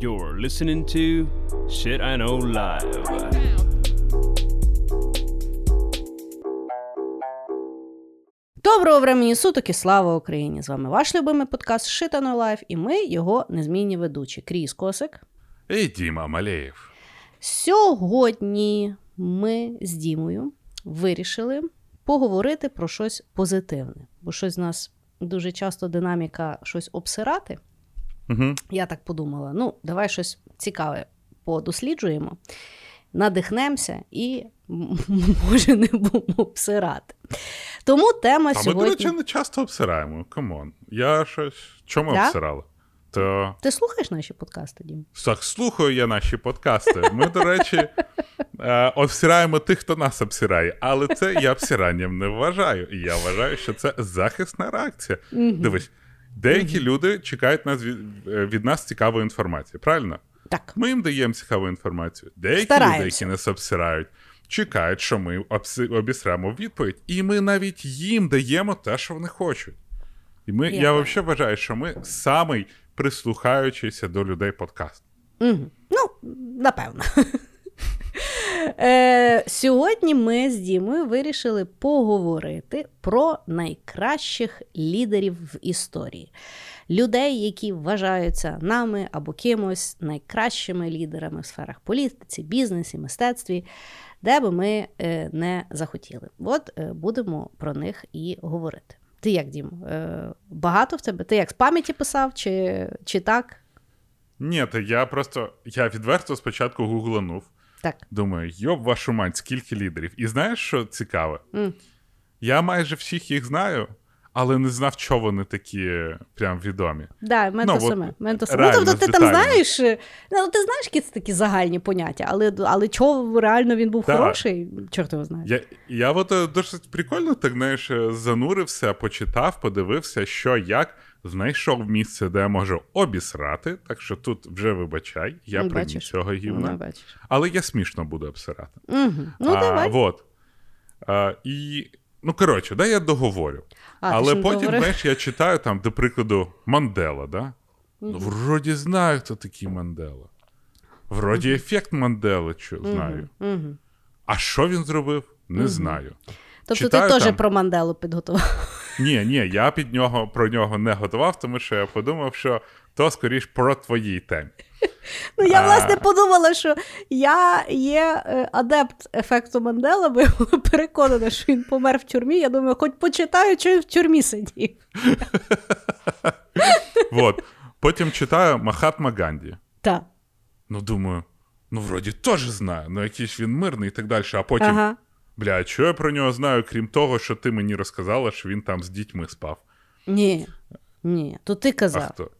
You're listening to Shit You Know Life. Доброго времені суток і слава Україні! З вами ваш любимий подкаст Shit You Know Life, і ми його незмінні ведучі. Кріс Косик. І Діма Малеєв. Сьогодні ми з Дімою вирішили поговорити про щось позитивне, бо щось з нас дуже часто динаміка щось обсирати. Угу. Я так подумала: ну, давай щось цікаве подосліджуємо, надихнемося і, може, не будемо обсирати. Тому тема А ми, сьогодні. до речі, не часто обсираємо. Камон. Я щось. Чому Да? обсирали? То Ти слухаєш наші подкасти, Дім? так слухаю я наші подкасти. Ми, до речі, е, обсираємо тих, хто нас обсирає, але це я обсиранням не вважаю. Я вважаю, що це захисна реакція. Дивись, деякі люди чекають нас від, е, від нас цікавої інформації, правильно? Так. Ми їм даємо цікаву інформацію. Деякі Стараємося. люди, які нас обсирають, чекають, що ми обісремо відповідь, і ми навіть їм даємо те, що вони хочуть. І ми, Я я, взагалі вважаю, що ми самий прислухаючийся до людей подкаст. Угу. Ну, напевно. Е, сьогодні ми з Дімою вирішили поговорити про найкращих лідерів в історії. Людей, які вважаються нами або кимось найкращими лідерами в сферах політиці, бізнесі, мистецтві, де би ми е, не захотіли. От е, будемо про них і говорити. Ти як, Дім? Багато в тебе? Ти як з пам'яті писав, чи, чи так? Ні, то я просто я відверто спочатку гугланув. Так. Думаю, йоб вашу мать, скільки лідерів. І знаєш, що цікаве? М. Я майже всіх їх знаю, але не знав, що вони такі прям відомі. Да, мене Ну, то саме. мене то саме. Ну, тобто ти там знаєш, е, ну, ти знаєш, які це такі загальні поняття, але, але чого реально він був Так. хороший, чорт його знає. Я, я от е, досить прикольно так знаєш, е, занурився, почитав, подивився, що як, знайшов місце, де я можу обісрати. Так що тут вже вибачай, я Ну, бачиш. цього Ну, гівна. бачиш. Але я смішно буду обсирати. Угу. Ну, а, давай. Вот. А, і, ну, коротше, дай я договорю. А, Але потім, знаєш, я читаю там, до прикладу, Мандела, да? Ну, вроді знаю, хто такий Мандела. Вроді ефект Мандели чу, знаю. Угу. А що він зробив, не знаю. Тобто Читаю ти теж там- про Манделу підготував. Ні, ні, я під нього про нього не готував, тому що я подумав, що то скоріш про твоїй темі. Ну, я, власне, подумала, що я є е, адепт ефекту Мандела, бо я була переконана, що він помер в тюрмі. Я думаю, хоч почитаю, чи він в тюрмі сидів. Вот. Потім читаю Махатма Ганді. Так. Ну, думаю, ну, вроді теж знаю, ну якийсь він мирний і так далі. А потім, Ага. Бля, а що я про нього знаю, крім того, що ти мені розказала, що він там з дітьми спав. Ні. Ні, то ти А казав. хто?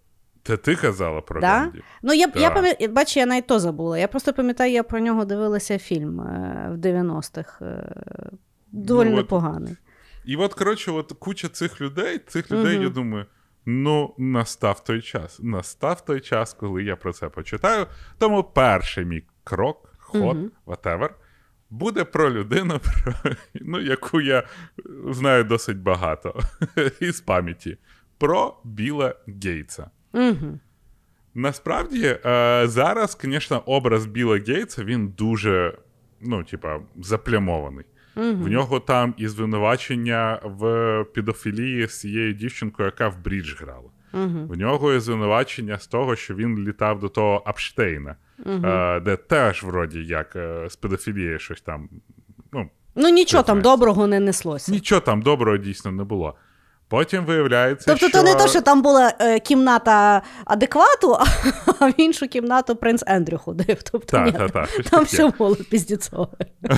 Це ти казала про Да? Ганді? Ну, я, я пам'ятаю, бачу, я навіть то забула. Я просто пам'ятаю, я про нього дивилася фільм е, в 90-х. Е, доволі Ну, непоганий. І от, коротше, от куча цих людей, цих людей, Мгм. я думаю, ну, настав той час. Настав той час, коли я про це почитаю. Тому перший мій крок, ход, whatever, буде про людину, про, ну, яку я знаю досить багато із пам'яті. Про Біла Гейтса. Угу. Насправді, е, зараз, звісно, образ Біла Гейтса він дуже, ну, типа, заплямований. Угу. В нього там і звинувачення в педофілії з цією дівчинкою, яка в брідж грала. Угу. В нього є звинувачення з того, що він літав до того Апштейна, Угу. де теж, вроді, як е, з педофілією щось там. Ну, Ну нічого там доброго не неслося. нічого там доброго дійсно не було. Потім виявляється, Тобто, що... то не то, що там була е, кімната адеквату, а в іншу кімнату принц Ендрю ходив. Тобто, Так, ні, так, щось там все було піздіцове.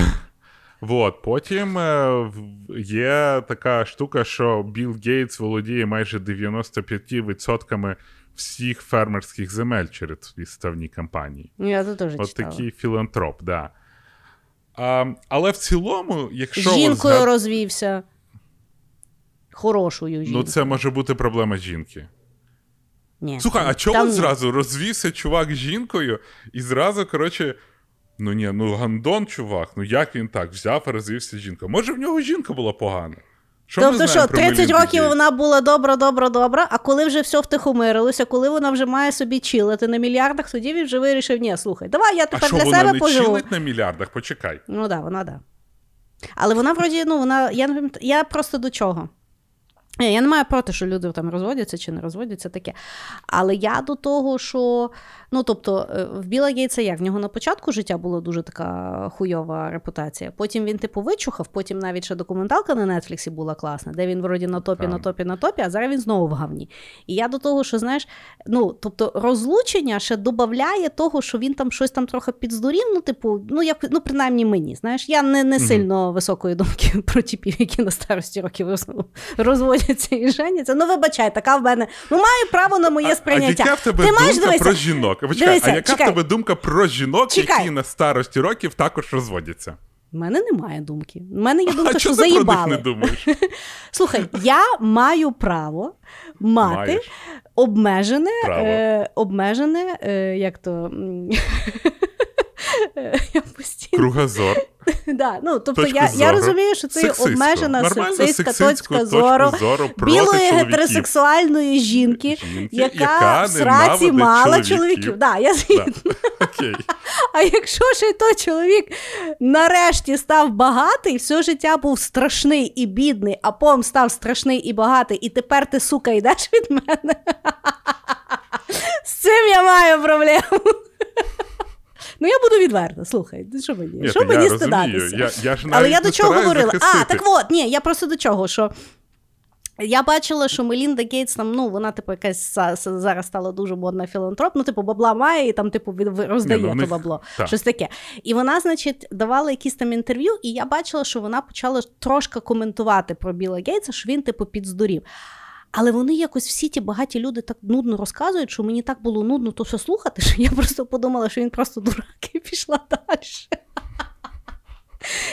Вот. Потім е, є така штука, що Білл Гейтс володіє майже 95% всіх фермерських земель через відставні кампанії. Ну, Я це теж От читала. такий філантроп, да. А, але в цілому, якщо жінкою згад- розвівся. Хорошою жінкою. ну це може бути проблема жінки. Ні. Слухай, а чого Там зразу розвівся чувак з жінкою, і зразу, коротше, ну ні, ну гандон, чувак, ну як він так взяв і розвівся з жінкою? Може, в нього жінка була погана? Що ми тобто, знаємо що 30 Мелінду років вона була добра, добра, добра, а коли вже все втихомирилося, коли вона вже має собі чилити на мільярдах, тоді він вже вирішив: ні, слухай, давай я А тепер що для вона себе не поживу. чилить на мільярдах? Почекай. Ну так, да, вона да. Але вона вроді, ну, вона. Я, я просто до чого. Я не маю проти, що люди там розводяться чи не розводяться таке. Але я до того, що ну тобто е, в Біла Гейтса як в нього на початку життя була дуже така хуйова репутація. Потім він типу вичухав, потім навіть ще документалка на Нетфліксі була класна, де він вроді на топі, на топі, на топі, а зараз він знову в гавні. І я до того, що знаєш, ну тобто розлучення ще додає того, що він там щось там трохи підздурів. Ну, типу, ну як ну принаймні мені. Знаєш, я не, не сильно високої думки про типів, які на старості років роз- розводяться і женяться. Ну, вибачай, така в мене. Ну, маю право на моє А, а сприйняття. яка в тебе Ти думка дивися, про жінок? Почекай, дивися, а яка чекай. в тебе думка про жінок, Чекай. які на старості років також розводяться? У мене немає думки. У мене є думка, а що ти про них не думаєш? Слухай, я маю право мати Маєш. обмежене, Право. е, обмежене, е, як то. Я постійно. Кругозор. Да, ну, тобто Точку я, я зору. розумію, що це є обмежена сексистська точка зору зору білої гетеросексуальної жінки, Жінки, яка, яка в сраці мала чоловіків. чоловіків. Да, я згідна. Да. Окей. А якщо ще той чоловік нарешті став багатий, все життя був страшний і бідний, а потім став страшний і багатий, і тепер ти, сука, йдеш від мене. З цим я маю проблему. Ну, я буду відверта, слухай, ну, що мені? Ні, що мені я стидатися? Я, я ж Але я до чого стараюсь говорила? А, так от, ні, я просто до чого, що. Я бачила, що Мелінда Гейтс там, ну, вона, типу, якась зараз стала дуже модна філантроп, ну, типу, бабла має і там, типу, роздає ну, то бабло. так. Щось таке. І вона, значить, давала якісь там інтерв'ю, і я бачила, що вона почала трошки коментувати про Біла Гейтса, що він, типу, підздурів. Але вони якось всі ті багаті люди так нудно розказують, що мені так було нудно то все слухати, що я просто подумала, що він просто дурак і пішла далі.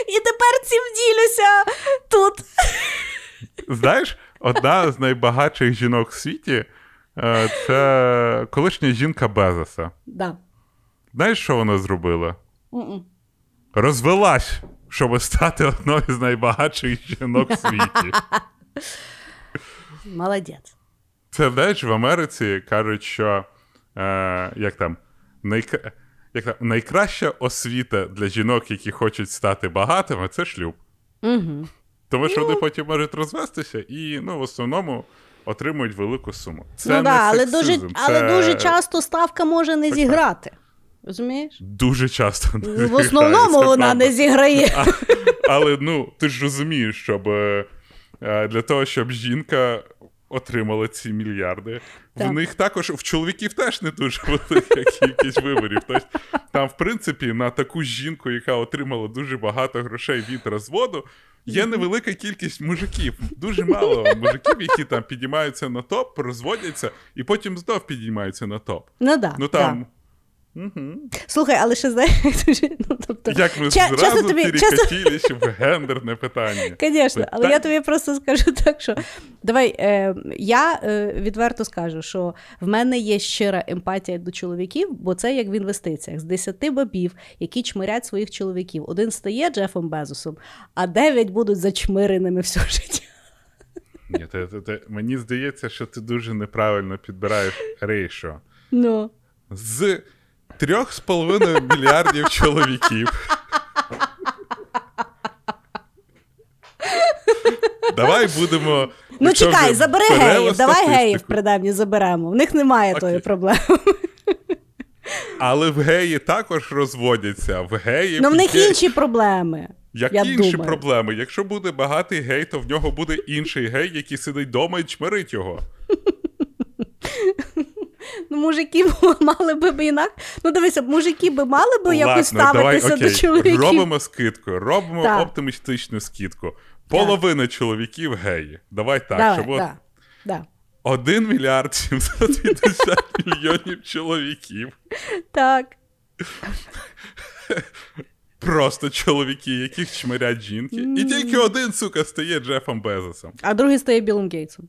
І тепер цим ділюся тут. Знаєш, одна з найбагатших жінок в світі е, це колишня жінка Безоса. Да. Знаєш, що вона зробила? М-м. Розвелась, щоб стати одною з найбагатших жінок в світі. Молодець. Це знаєш, в Америці кажуть, що е, як там, найк... як там, найкраща освіта для жінок, які хочуть стати багатими, це шлюб. Угу. Тому що вони потім можуть розвестися і ну, в основному отримують велику суму. Це ну не да, але дуже, сексизм, але дуже часто ставка може не Так, зіграти. Розумієш? Дуже часто. не В зіграє, основному це вона правда. не зіграє. А, але ну, ти ж розумієш, щоб е, е, для того, щоб жінка отримала ці мільярди, Так. в них також в чоловіків теж не дуже велика кількість виборів. Тобто, там, в принципі, на таку жінку, яка отримала дуже багато грошей від розводу. Є невелика кількість мужиків, дуже мало мужиків, які там підіймаються на топ, розводяться і потім знов підіймаються на топ. Ну да. Ну да. Угу. Слухай, але ще знаєш, ну, тобто, Як ми Ча- зразу тобі- перекатились в гендерне питання. Звісно, але я тобі просто скажу так, що давай е, я е, відверто скажу, що в мене є щира емпатія до чоловіків, бо це як в інвестиціях. З 10 бабів, які чмирять своїх чоловіків, один стає Джефом Безосом, а 9 будуть зачмиреними все життя. Ні, ти, ти, ти, мені здається, що ти дуже неправильно підбираєш рейшо. Ну. З трьох з половиною мільярдів чоловіків. Давай будемо. Ну чекай, забери геїв, давай геїв принаймні заберемо. В них немає Окей. тої проблеми. Але в геї також розводяться. В геї Ну в них є- інші проблеми. Які я інші думаю. проблеми? Якщо буде багатий гей, то в нього буде інший гей, який сидить вдома і чмирить його. Ну, мужики мали би інак. Ну, дивися, мужики би мали би якось давай, ставитися окей. до чоловіків. Робимо скидку, робимо Так. оптимістичну скидку. Половина чоловіків геї. Давай так, Давай, щоб от да, да. 1 мільярд 750 мільйонів чоловіків. Так. Просто чоловіки, яких чмирять жінки. І тільки один, сука, стає Джефом Безосом. А другий стає Білом Гейтсом.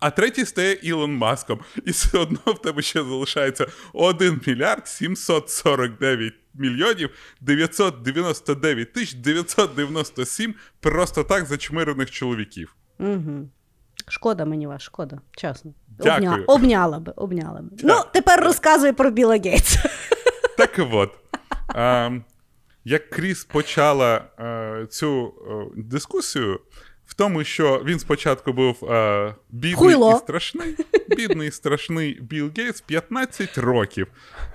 А третій стає Ілон Маском. І все одно в тебе ще залишається 1 мільярд 749 мільйонів 999 тисяч 997 просто так зачмирених чоловіків. Угу. Шкода мені вас, шкода, чесно. Дякую. Обня... Обняла би, обняла би. Ну, тепер розказуй про Біла Гейтса. Так от. А, як Кріс почала а, цю а, дискусію в тому, що він спочатку був а, бідний Хуйло. і страшний, бідний і страшний Білл Гейтс 15 років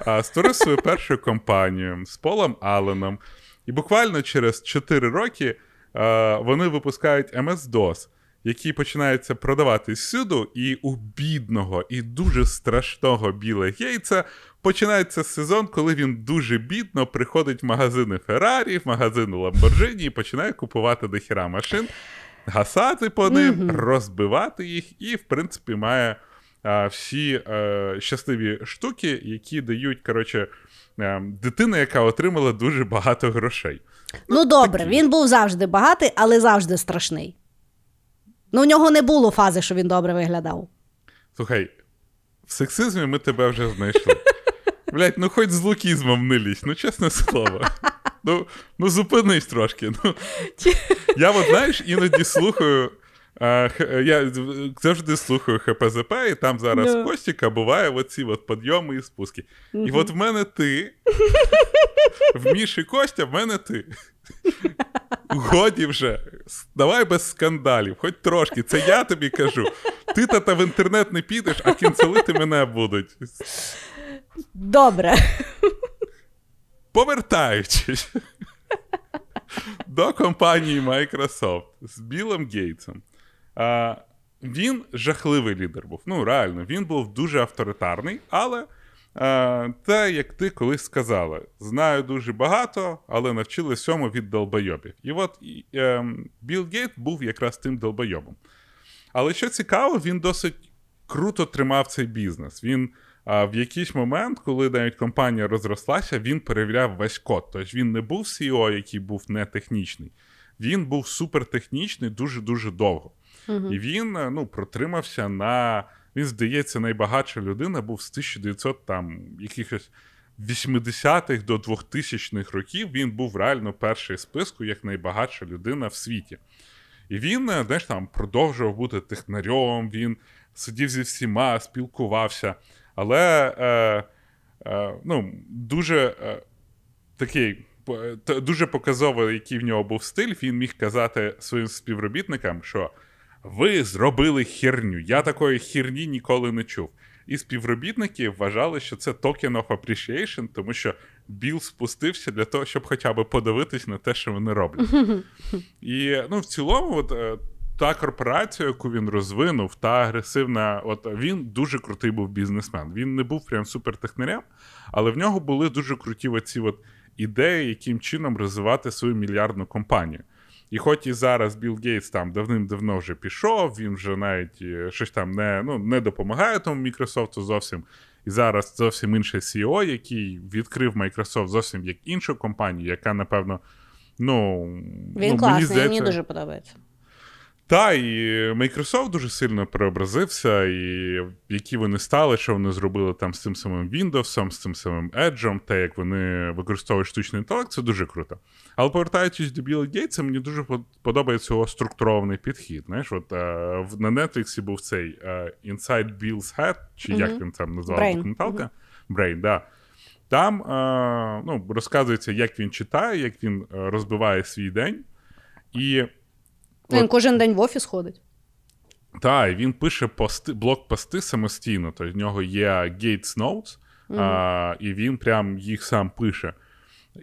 а, створив свою першу компанію з Полом Алленом. І буквально через 4 роки а, вони випускають MS-DOS, який починається продаватись всюди, і у бідного і дуже страшного Біла Гейтса починається сезон, коли він дуже бідно приходить в магазини Феррарі, в магазини Ламборджині і починає купувати дохіра машин, гасати по ним, розбивати їх, і, в принципі, має а, всі е, щасливі штуки, які дають, коротше, е, дитина, яка отримала дуже багато грошей. Ну, добре, він був завжди багатий, але завжди страшний. Ну, у нього не було фази, що він добре виглядав. Слухай, в сексизмі ми тебе вже знайшли. Блять, ну хоч з лукізмом не лізь, ну чесне слово. Ну, ну зупинись трошки. Ну, я от, знаєш, іноді слухаю. а, Я завжди слухаю ХПЗП, і там зараз Да. Костіка буває оці от підйоми і спуски. І от в мене ти. В Міші Костя, в мене ти. Годі вже. Давай без скандалів, хоч трошки. Це я тобі кажу. Ти та в інтернет не підеш, а кінцелити мене будуть. Добре. Повертаючись до компанії Microsoft з Білом Гейтсом. А, він жахливий лідер був. Ну, реально, він був дуже авторитарний, але а, те, як ти колись сказала, знаю дуже багато, але навчили всьому від долбойобів. І от і, ем, Білл Гейт був якраз тим долбойобом. Але що цікаво, він досить круто тримав цей бізнес. Він а, в якийсь момент, коли навіть компанія розрослася, він перевіряв весь код. Тобто він не був CEO, який був не технічний. Він був супертехнічний дуже-дуже довго. І він е, ну, протримався на. Він, здається, найбагатша людина був з 1900 там якихось 80-х до 2000-х років. Він був реально перший в списку як найбагатша людина в світі. І він, е, знаєш, там продовжував бути технарем, він сидів зі всіма, спілкувався. Але е, е, ну, дуже е, такий. Дуже показово, який в нього був стиль. Він міг казати своїм співробітникам, що ви зробили херню. Я такої херні ніколи не чув. І співробітники вважали, що це token of appreciation, тому що Біл спустився для того, щоб хоча б подивитись на те, що вони роблять. І ну, в цілому, от, е, та корпорація, яку він розвинув, та агресивна, от він дуже крутий був бізнесмен. Він не був прям супертехнарем, але в нього були дуже круті оці от ідеї, яким чином розвивати свою мільярдну компанію. І хоч і зараз Білл Гейтс там давним-давно вже пішов, він вже навіть е, щось там не, ну, не допомагає тому Microsoft зовсім. І зараз зовсім інший CEO, який відкрив Microsoft зовсім як іншу компанію, яка, напевно, ну. Він ну, класний, мені дуже подобається. Та, і Microsoft дуже сильно преобразився, і які вони стали, що вони зробили там з цим самим Windows, з цим самим Edge, те, як вони використовують штучний інтелект, це дуже круто. Але повертаючись до Біла Гейтса, мені дуже подобається його структурований підхід. Знаєш, от е, на Netflix був цей е, Inside Bill's Head, чи як він там назвав документалка? Brain, да. Там е, ну, розказується, як він читає, як він е, розбиває свій день. І Він кожен день в офіс ходить. так, і він пише пости, блок-пости самостійно. Тобто в нього є Gates Notes, а, і він прям їх сам пише.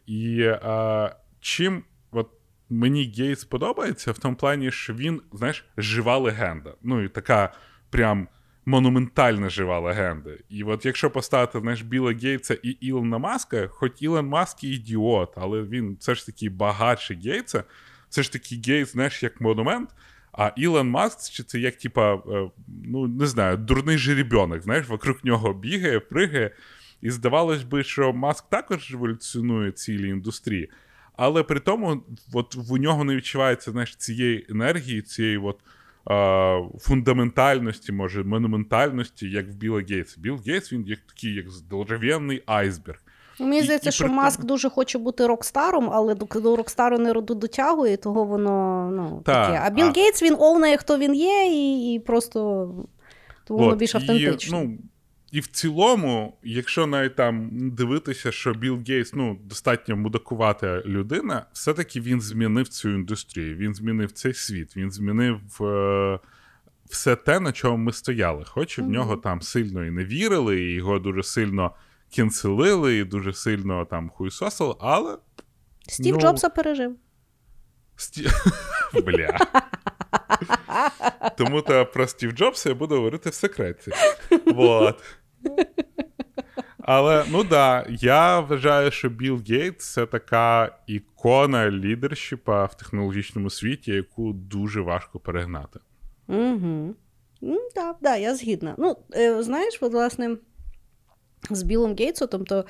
І а, чим от мені Гейтс подобається, в тому плані, що він, знаєш, жива легенда. Ну, і така прям монументальна жива легенда. І от якщо поставити знаєш, Біла Гейтса і Ілона Маска, хоч Ілон Маск і ідіот, але він все ж таки багатший Гейтса, все ж таки Гейтс, знаєш, як монумент. А Ілон Маск, чи це як, типа, е, ну не знаю, дурний жеребьонок, знаєш, вокруг нього бігає, пригає. І здавалось би, що Маск також революціонує цілі індустрії. Але при тому, от в нього не відчувається знаєш, цієї енергії, цієї от, е, фундаментальності, може, монументальності, як в Біла Гейтса. Білл Гейтс, він як такий, як здоровенний айсберг. Мені здається, і що при Маск дуже хоче бути рокстаром, але до, до рокстару не роду дотягує, того воно ну, Та, таке. А Білл а- Гейтс він овнає, хто він є, і, і просто тому воно більш і, ну, і в цілому, якщо навіть там дивитися, що Білл Гейтс ну, достатньо мудакувата людина, все-таки він змінив цю індустрію, він змінив цей світ, він змінив е, все те, на чому ми стояли. Хоч і в нього там сильно і не вірили, і його дуже сильно кінцелили, і дуже сильно там хуйсосили, але. Стів ну, Джобса пережив. Сті... Бля. Тому то про Стів Джобса я буду говорити в секреті. Вот. Але ну да, я вважаю, що Білл Гейтс це така ікона лідершіпа в технологічному світі, яку дуже важко перегнати. Угу. Ну, так, да, я згідна. Ну, е, знаєш, от, власне, з Білом Гейтсом, тобто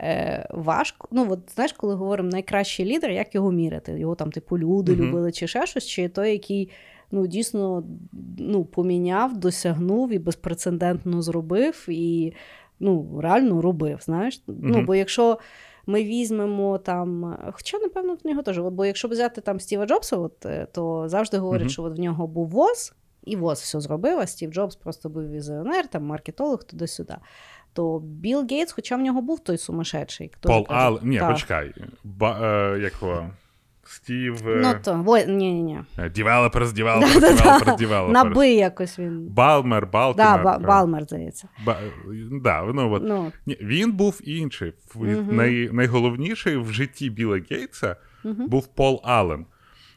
е, важко. Ну, от, знаєш, коли говоримо найкращий лідер, як його міряти? Його там, типу, люди Мгм. любили чи ще щось, чи той, який ну, дійсно ну, поміняв, досягнув і безпрецедентно зробив, і ну, реально робив. Знаєш? Ну, бо якщо. Ми візьмемо там, хоча, напевно, в нього теж. Бо якщо взяти там Стіва Джобса, от, е, то завжди говорять, Мгм. що от в нього був ВОЗ, і ВОЗ все зробив, а Стів Джобс просто був візіонер, там маркетолог туди-сюди. То Білл Гейтс, хоча в нього був той сумасшедший. хто Пол Ал. Ні, так. почекай. Ба... Е, як його? Стів. е, Ну то, во, ні, ні, ні. Developers, developers, Да-да-да. developers, developers. Наби якось він. Балмер, Балтімер. Да, Ба- Балмер, здається. Ба... Да, ну, от. Ну, Ні, він був інший. Мгм. Най... Найголовніший в житті Біла Гейтса Мгм. був Пол Аллен.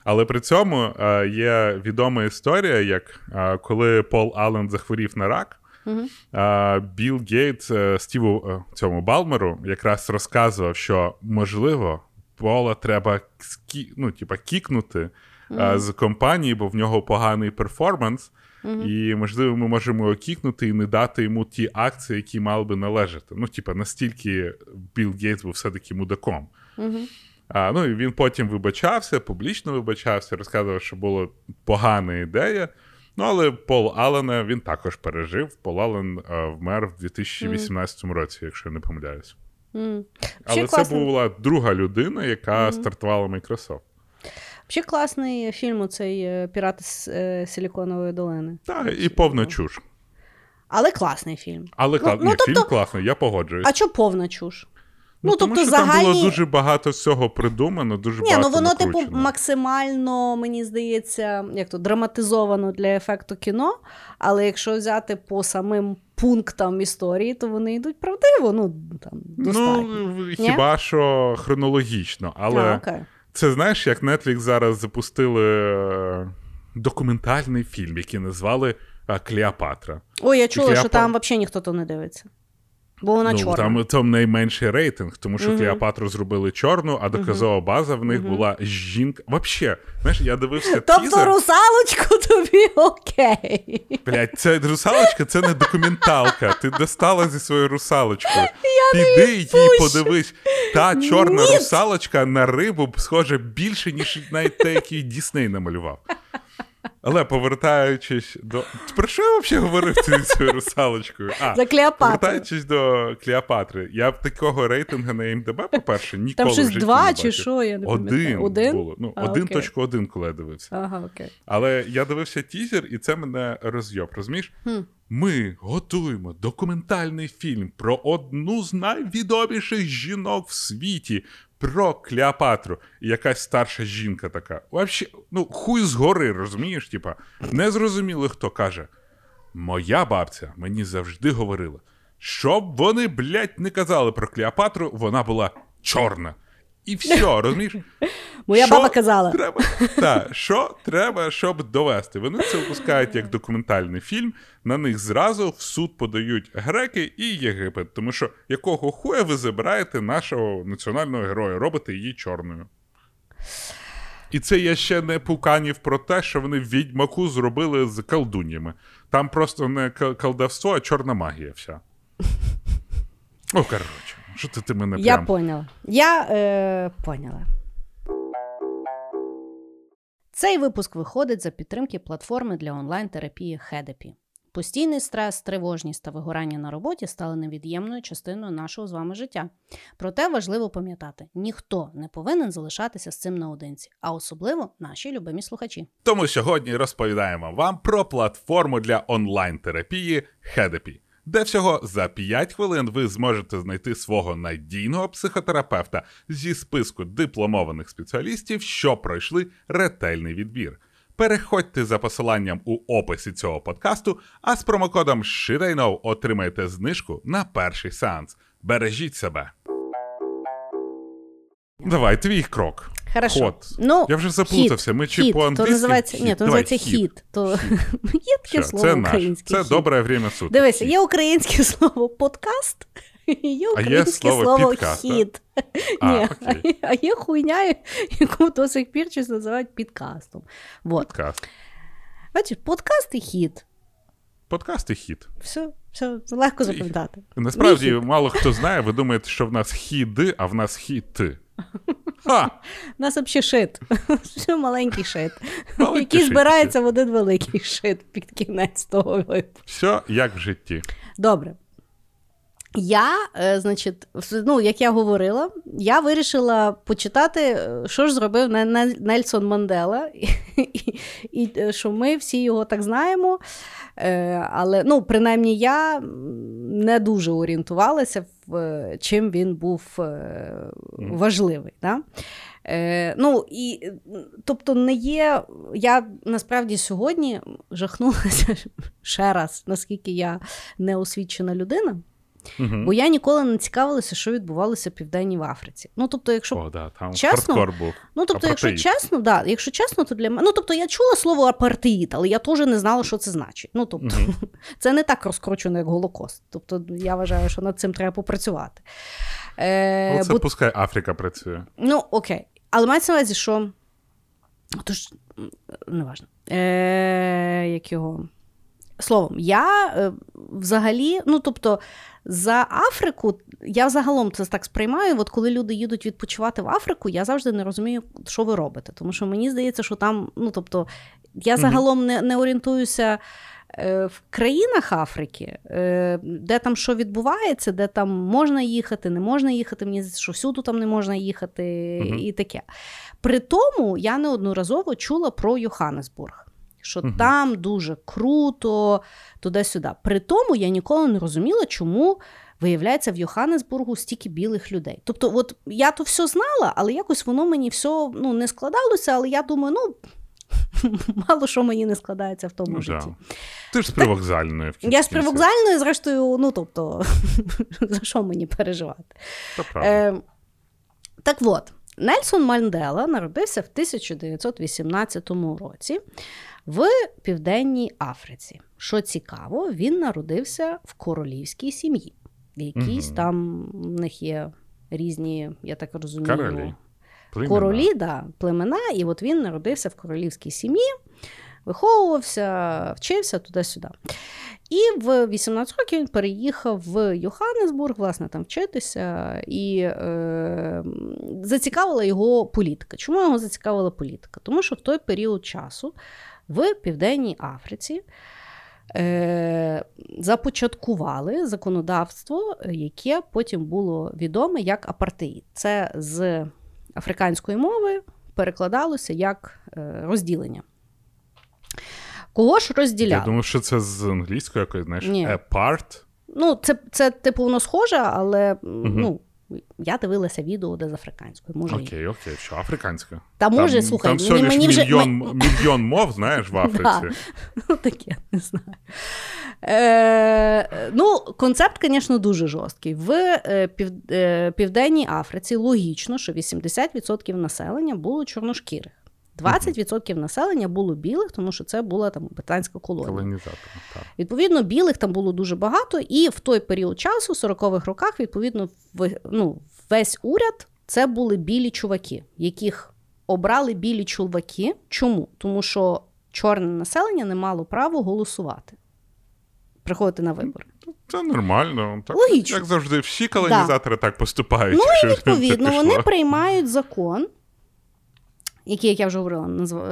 Але при цьому е, є відома історія, як е, коли Пол Аллен захворів на рак, Е, Білл Гейтс е, Стіву е, цьому Балмеру якраз розказував, що можливо Пола треба скі... ну, типа, кікнути е, з компанії, бо в нього поганий перформанс. Мгм. І, можливо, ми можемо його кікнути і не дати йому ті акції, які мали би належати. Ну, типа, настільки Білл Гейтс був все-таки мудаком. А, ну і він потім вибачався, публічно вибачався, розказував, що була погана ідея. Ну, але Пол Аллена він також пережив. Пол Аллен е, вмер в 2018 році, якщо я не помиляюсь. Мгм. Але Ще це класно. була друга людина, яка Мгм. стартувала Microsoft. Ще класний фільм оцей е, Пірати з е, Силіконової долини. Так, і повна чуш. Але класний фільм. Але Ну, кла- ну, ні, тобто- фільм класний, я погоджуюсь. А чо повна чуш? Ну, Ну, тому тобто що там було дуже багато всього придумано, дуже Ні, багато ну воно, типу, максимально, мені здається, як то драматизовано для ефекту кіно. Але якщо взяти по самим пунктам історії, то вони йдуть правдиво. Ну там достатньо. Ну, хіба що хронологічно, але а, окей. це знаєш, як Netflix зараз запустили е, документальний фільм, який назвали е, Клеопатра. Ой, я чула, Клеопа- що там взагалі ніхто то не дивиться. Бо вона ну, чорна. там, там найменший рейтинг, тому що Мгм. Клеопатру зробили чорну, а доказова база в них Мгм. була жінка. Взагалі, знаєш, я дивився Тобто тізер. русалочку тобі окей. Блять, це русалочка, це не документалка. Ти достала зі своєю русалочкою. Піди її подивись. Та чорна Ні. русалочка на рибу схоже більше, ніж навіть те, який Дісней намалював. Але повертаючись до. Про що я взагалі говорив цією цією русалочкою? А, За Клеопатру. повертаючись до Клеопатри, я б такого рейтингу на МДБ, по-перше, ніколи Там в щось житті два не чи що, я не Один, пам'ятаю. Один? було. Ну, А. 1.1, коли я дивився. Ага, окей. Але я дивився тізер, і це мене розйоб. Розумієш? Хм. Ми готуємо документальний фільм про одну з найвідоміших жінок в світі. Про Клеопатру. І якась старша жінка така. Вообще, ну, хуй згори, розумієш? Типа, не зрозуміло, хто каже. Моя бабця мені завжди говорила, щоб вони, блядь, не казали про Клеопатру, вона була чорна. І все, розумієш? Моя Що баба казала. Треба, та, що треба, щоб довести? Вони це випускають як документальний фільм. На них зразу в суд подають греки і Єгипет. Тому що якого хуя ви забираєте нашого національного героя, робите її чорною. І це я ще не пуканів про те, що вони відьмаку зробили з колдуньями. Там просто не колдовство, а чорна магія вся. О, коротше, що ти, ти мене Я поняла. Я е, поняла. Цей випуск виходить за підтримки платформи для онлайн-терапії Хедепі. Постійний стрес, тривожність та вигорання на роботі стали невід'ємною частиною нашого з вами життя. Проте важливо пам'ятати: ніхто не повинен залишатися з цим наодинці, а особливо наші любимі слухачі. Тому сьогодні розповідаємо вам про платформу для онлайн-терапії Хедепі, де всього за 5 хвилин ви зможете знайти свого надійного психотерапевта зі списку дипломованих спеціалістів, що пройшли ретельний відбір. Переходьте за посиланням у описі цього подкасту, а з промокодом SHITIKNOW отримаєте знижку на перший сеанс. Бережіть себе. Давай, твій крок. Хорошо. Ход. Ну, Я вже заплутався. Ми чи хіт, по-англійськи? То називається, ні, то називається хіт. хіт. То є таке слово це наш. українське. Це хіт. добре время суток. Дивися, є українське слово подкаст, є А є українське слово слово підкаст, хіт. А, Ні, окей. а є хуйня, яку до сих пір щось називають підкастом. Вот. Подкаст. Бачиш, подкаст і хіт. Подкаст і хіт. Все, все легко запам'ятати. Насправді, мало хто знає, ви думаєте, що в нас хіди, а в нас хіти. Ха! У нас взагалі шит. Все маленький шит, Маленький який шит. збирається в один великий шит під кінець того випуску. Все як в житті. Добре. Я, е, значить, ну, як я говорила, я вирішила почитати, е, що ж зробив Не- Не- Нельсон Мандела, і, і е, що ми всі його так знаємо. Але ну, принаймні я не дуже орієнтувалася, в чим він був важливий. Да? Е, ну, і, тобто, не є. Я насправді сьогодні жахнулася ще раз, наскільки я неосвічена людина. Угу. Бо я ніколи не цікавилася, що відбувалося в Південній в Африці. Ну, тобто, якщо О, да, там чесно, був. Ну, тобто, якщо чесно, да, якщо чесно, то для мене. Ну, тобто, я чула слово апартеїд, але я теж не знала, що це значить. Ну, тобто, це не так розкручено, як Голокост. Тобто, я вважаю, що над цим треба попрацювати. Е, Оце бо- пускай Африка працює. Ну, окей. Але мається на увазі, що. Тож, неважно. Е, як його. Словом, я е, взагалі, ну тобто, за Африку, я загалом це так сприймаю. От коли люди їдуть відпочивати в Африку, я завжди не розумію, що ви робите. Тому що мені здається, що там, ну тобто, я загалом не, не орієнтуюся. е, В країнах Африки, е, де там що відбувається, де там можна їхати, не можна їхати, мені здається, що всюди там не можна їхати, Мгм. і таке. При тому я неодноразово чула про Йоханнесбург, що Мгм. там дуже круто, туди-сюди. При тому я ніколи не розуміла, чому. Виявляється, в Йоханнесбургу стільки білих людей. Тобто, от я то все знала, але якось воно мені все ну, не складалося, але я думаю, ну мало що мені не складається в тому Ну, житті. да. Ти ж з привокзальної в кінці. Я з привокзальної, зрештою, ну тобто, за що мені переживати? Е, так от, Нельсон Мандела народився в 1918 році в Південній Африці. Що цікаво, він народився в королівській сім'ї. Якісь Мгм. там в них є різні, я так розумію, Королі. Племена. королі, да, племена, і от він народився в королівській сім'ї, виховувався, вчився туди-сюди. І в 18 років він переїхав в Йоханнесбург, власне, там вчитися, і е, зацікавила його політика. Чому його зацікавила політика? Тому що в той період часу в Південній Африці е, започаткували законодавство, яке потім було відоме як апартеїд. Це з африканської мови перекладалося як е, розділення. Кого ж Я розділяли? думав, що це з англійської якось, знаєш, Ні. apart. Ну, це, це типу воно схоже, але м, ну, я дивилася відео, де з африканською. Може, Окей, окей, що африканська. Та може, там, слухай, там мені, мені вже мільйон, мільйон мов, знаєш, в Африці. Ну, таке, не знаю. Е, ну, концепт, звісно, дуже жорсткий. В е, е, Південній Африці логічно, що 80% населення було чорношкірих. 20% населення було білих, тому що це була там британська колонія. Колонізатор. Так. Відповідно, білих там було дуже багато, і в той період часу, в 40-х роках, відповідно, в, ну, весь уряд це були білі чуваки, яких обрали білі чуваки. Чому? Тому що чорне населення не мало права голосувати, приходити на вибори. Це нормально. Так, Логічно. Як завжди, всі колонізатори так поступають. Ну, це Відповідно, вони приймають закон, який, як я вже говорила,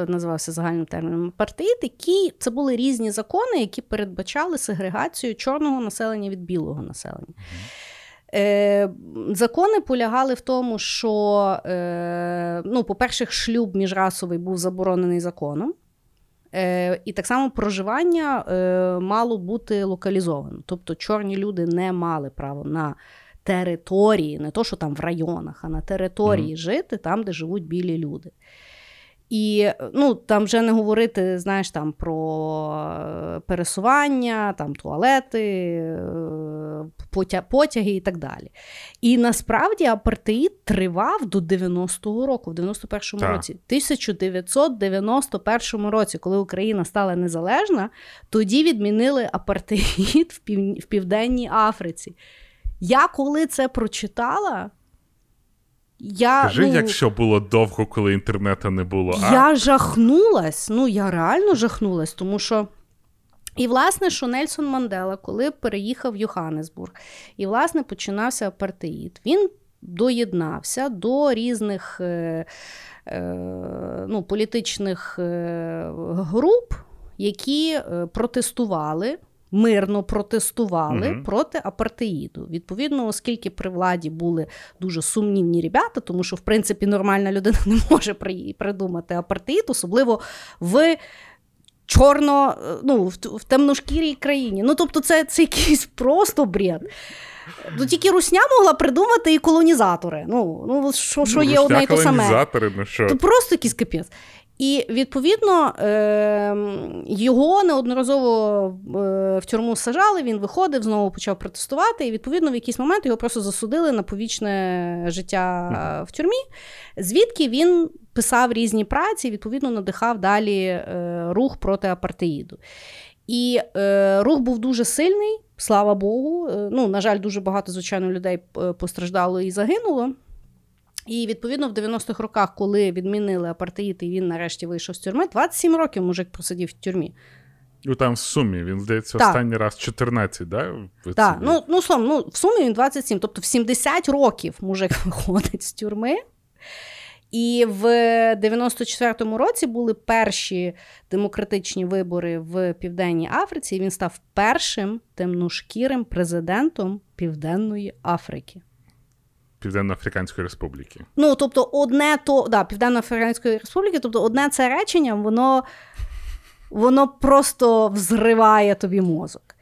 називався загальним терміном апартеїд, які це були різні закони, які передбачали сегрегацію чорного населення від білого населення. Е, Закони полягали в тому, що, е, ну, по-перше, шлюб міжрасовий був заборонений законом. Е, І так само проживання е, мало бути локалізовано. Тобто чорні люди не мали права на території, не то, що там в районах, а на території mm. жити там, де живуть білі люди. І ну, там вже не говорити, знаєш, там про е, пересування, там туалети, е, потяги і так далі. І насправді апартеїд тривав до 90-го року, в 91-му так. році. 1991 році, коли Україна стала незалежна, тоді відмінили апартеїд в, пів... в Південній Африці. Я коли це прочитала. Я, Кажи, ну, якщо було довго, коли інтернету не було. а? Я жахнулась. Ну, я реально жахнулась, тому що. І, власне, що Нельсон Мандела, коли переїхав в Йоханнесбург, і, власне, починався апартеїд, він доєднався до різних е, е, ну, політичних е, груп, які е, протестували мирно протестували угу. проти апартеїду. Відповідно, оскільки при владі були дуже сумнівні ребята, тому що в принципі нормальна людина не може придумати апартеїд, особливо в. Чорно, ну, в, в темношкірій країні. Ну, тобто, це це якийсь просто бред. Ну, Тільки Русня могла придумати і колонізатори. Ну, ну що що ну, є одне і то саме. Ну, що? Це просто якийсь капець. І відповідно ем, його неодноразово е, в тюрму сажали. Він виходив, знову почав протестувати. І відповідно в якийсь момент його просто засудили на повічне життя в тюрмі, звідки він писав різні праці, відповідно надихав далі е, рух проти апартеїду. І е, рух був дуже сильний, слава Богу. Ну, на жаль, дуже багато звичайно людей постраждало і загинуло. І відповідно в 90-х роках, коли відмінили апартеїд, і він нарешті вийшов з тюрми, 27 років мужик просидів в тюрмі. Ну там в сумі, він здається, так. останній раз 14, да? Так, ну, ну, слом, ну, в сумі він 27, тобто в 70 років мужик виходить з тюрми. І в 94-му році були перші демократичні вибори в Південній Африці, і він став першим темношкірим президентом Південної Африки. Південно-Африканської Республіки. Ну, тобто, одне то да, Південно-Африканської Республіки, тобто, одне це речення, воно воно просто взриває тобі мозок.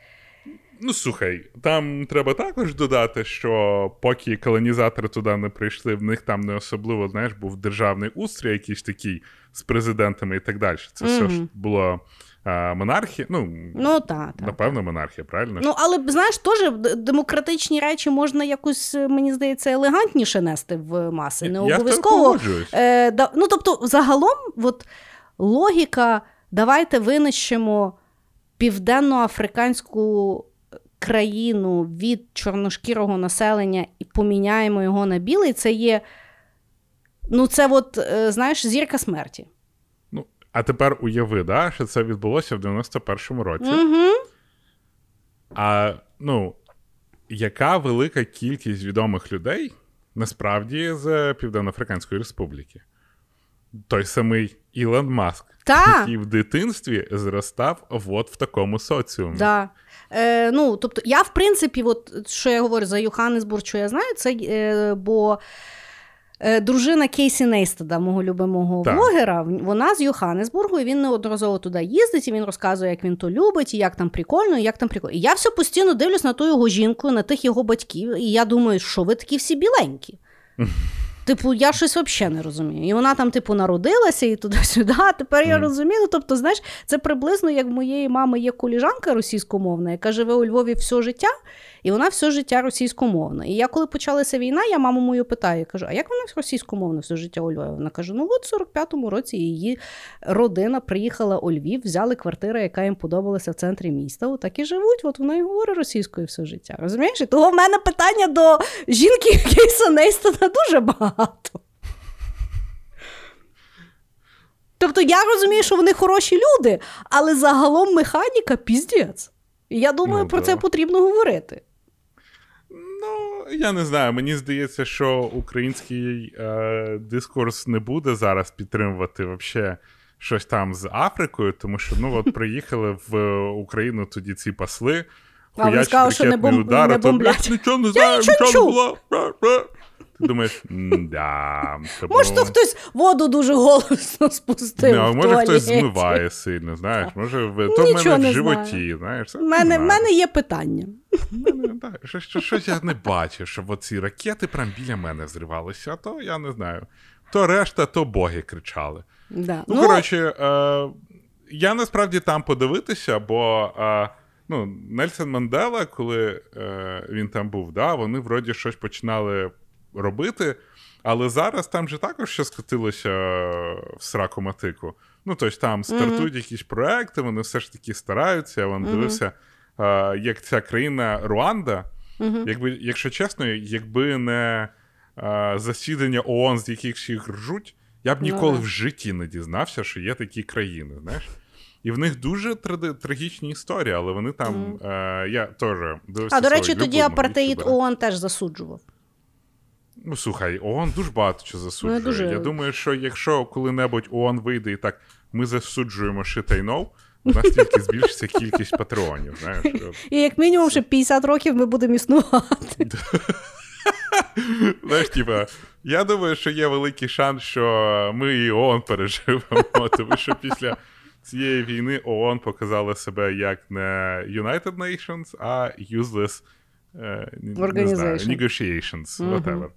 Ну, слухай, там треба також додати, що поки колонізатори туди не прийшли, в них там не особливо, знаєш, був державний устрій, якийсь такий з президентами і так далі. Це mm-hmm. все ж було монархія. Ну, ну та, та, напевно, та. монархія, правильно? Ну, але знаєш, теж демократичні речі можна якось, мені здається, елегантніше нести в маси. Не Я обов'язково. Е, да, Ну, тобто, загалом, от логіка, давайте винищимо південно-африканську. Країну від чорношкірого населення і поміняємо його на білий, це є, ну, це от, е, знаєш, зірка смерті. А тепер уяви, да, що це відбулося в 91-му році. Угу. А ну, яка велика кількість відомих людей насправді з Південно-Африканської Республіки? Той самий Ілон Маск, Та. який в дитинстві зростав от в такому соціумі. Да. Е, ну, Тобто, я, в принципі, от, що я говорю за Йоханнесбург, що я знаю, це е, бо. Е, дружина Кейсі Нейстеда, мого любимого так. блогера, вона з Йоханнесбургу, і він неодноразово туди їздить, і він розказує, як він то любить, і як там прикольно, і як там прикольно. І я все постійно дивлюсь на ту його жінку, на тих його батьків, і я думаю, що ви такі всі біленькі. Типу, я щось взагалі не розумію. І вона там, типу, народилася і туди-сюди. А тепер я розумію. Ну, тобто, знаєш, це приблизно як в моєї мами є коліжанка російськомовна, яка живе у Львові все життя, і вона все життя російськомовна. І я, коли почалася війна, я маму мою питаю, я кажу, а як вона російськомовна все життя у Львові? Вона каже: ну от в 45-му році її родина приїхала у Львів, взяли квартиру, яка їм подобалася в центрі міста. Так і живуть, от вона і говорить російською все життя. Розумієш? І того в мене питання до жінки Кейса Нейстона дуже багато. Тобто я розумію, що вони хороші люди, але загалом механіка піздець. І я думаю, ну, про да. це потрібно говорити. Я не знаю, мені здається, що український е, дискурс не буде зараз підтримувати вообще щось там з Африкою, тому що ну от приїхали в Україну тоді ці пасли. А вони сказали, що не, бом... удар, не то, бомблять. блядь, нічого не знаю, нічого не було. Ти думаєш, да. Тому... Може, то хтось воду дуже голосно спустив. Не, в може хтось змиває сильно, знаєш, може в то в мене в животі, знаєш. В мене, мене є питання. мене, да, що, що, щось я не бачив, щоб оці ракети прям біля мене зривалися, а то я не знаю. То решта, то боги кричали. Да. Ну, коротше, е, я насправді там подивитися, бо е, ну, Нельсон Мандела, коли е, він там був, да, вони вроді щось починали робити, але зараз там же також ще скотилося в сраку матику. Ну, тобто там стартують якісь проекти, вони все ж таки стараються. Я вон дивився, е, як ця країна Руанда, якби, якщо чесно, якби не засідання ООН, з яких всіх ржуть, я б Ну, ніколи в житті не дізнався, що є такі країни, знаєш. І в них дуже трагічні історії, але вони там. Е, я теж дивився. А до речі, тоді апартеїд. ООН теж засуджував. Ну слухай, ООН дуже багато що засуджує. Ну, дуже- Я думаю, що якщо коли-небудь ООН вийде і так, ми засуджуємо know, у нас тільки збільшиться кількість патреонів. Знаєш, І як мінімум ще 50 років ми будемо існувати. Знаєш, типа, я думаю, що є великий шанс, що ми і ООН переживемо, тому що після цієї війни ООН показала себе як не United Nations, а useless не- не знаю, negotiations, whatever.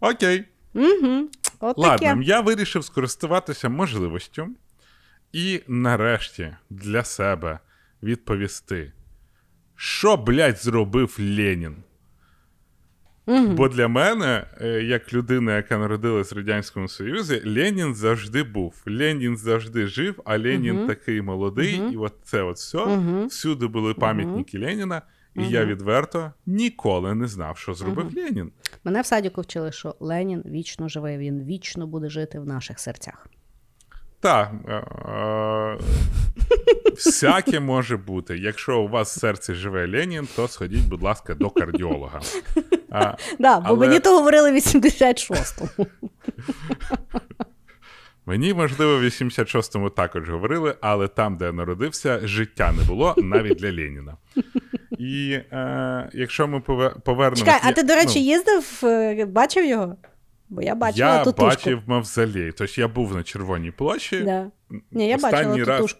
Окей. Угу. От Ладно, таке. я вирішив скористуватися можливістю і нарешті для себе відповісти, що, блядь, зробив Ленін. Бо для мене, е, як людина, яка народилась в Радянському Союзі, Ленін завжди був. Ленін завжди жив, а Ленін такий молодий, і от це от все. Всюди були пам'ятники Леніна, і я відверто ніколи не знав, що зробив Ленін. Мене в садіку вчили, що Ленін вічно живе, він вічно буде жити в наших серцях. Так, е, е, всяке може бути. Якщо у вас в серці живе Ленін, то сходіть, будь ласка, до кардіолога. А, Да, бо Але- мені то говорили в 86-му. мені, можливо, в 86-му також говорили, але там, де я народився, життя не було навіть для Леніна. І е, якщо ми пове- повернемося. Чекай, а ти, до речі, їздив, е, бачив його? Бо я бачила я ту тушку. бачив мавзолей. Тобто я був на Червоній площі. Да. Ні, я Останній бачила раз-.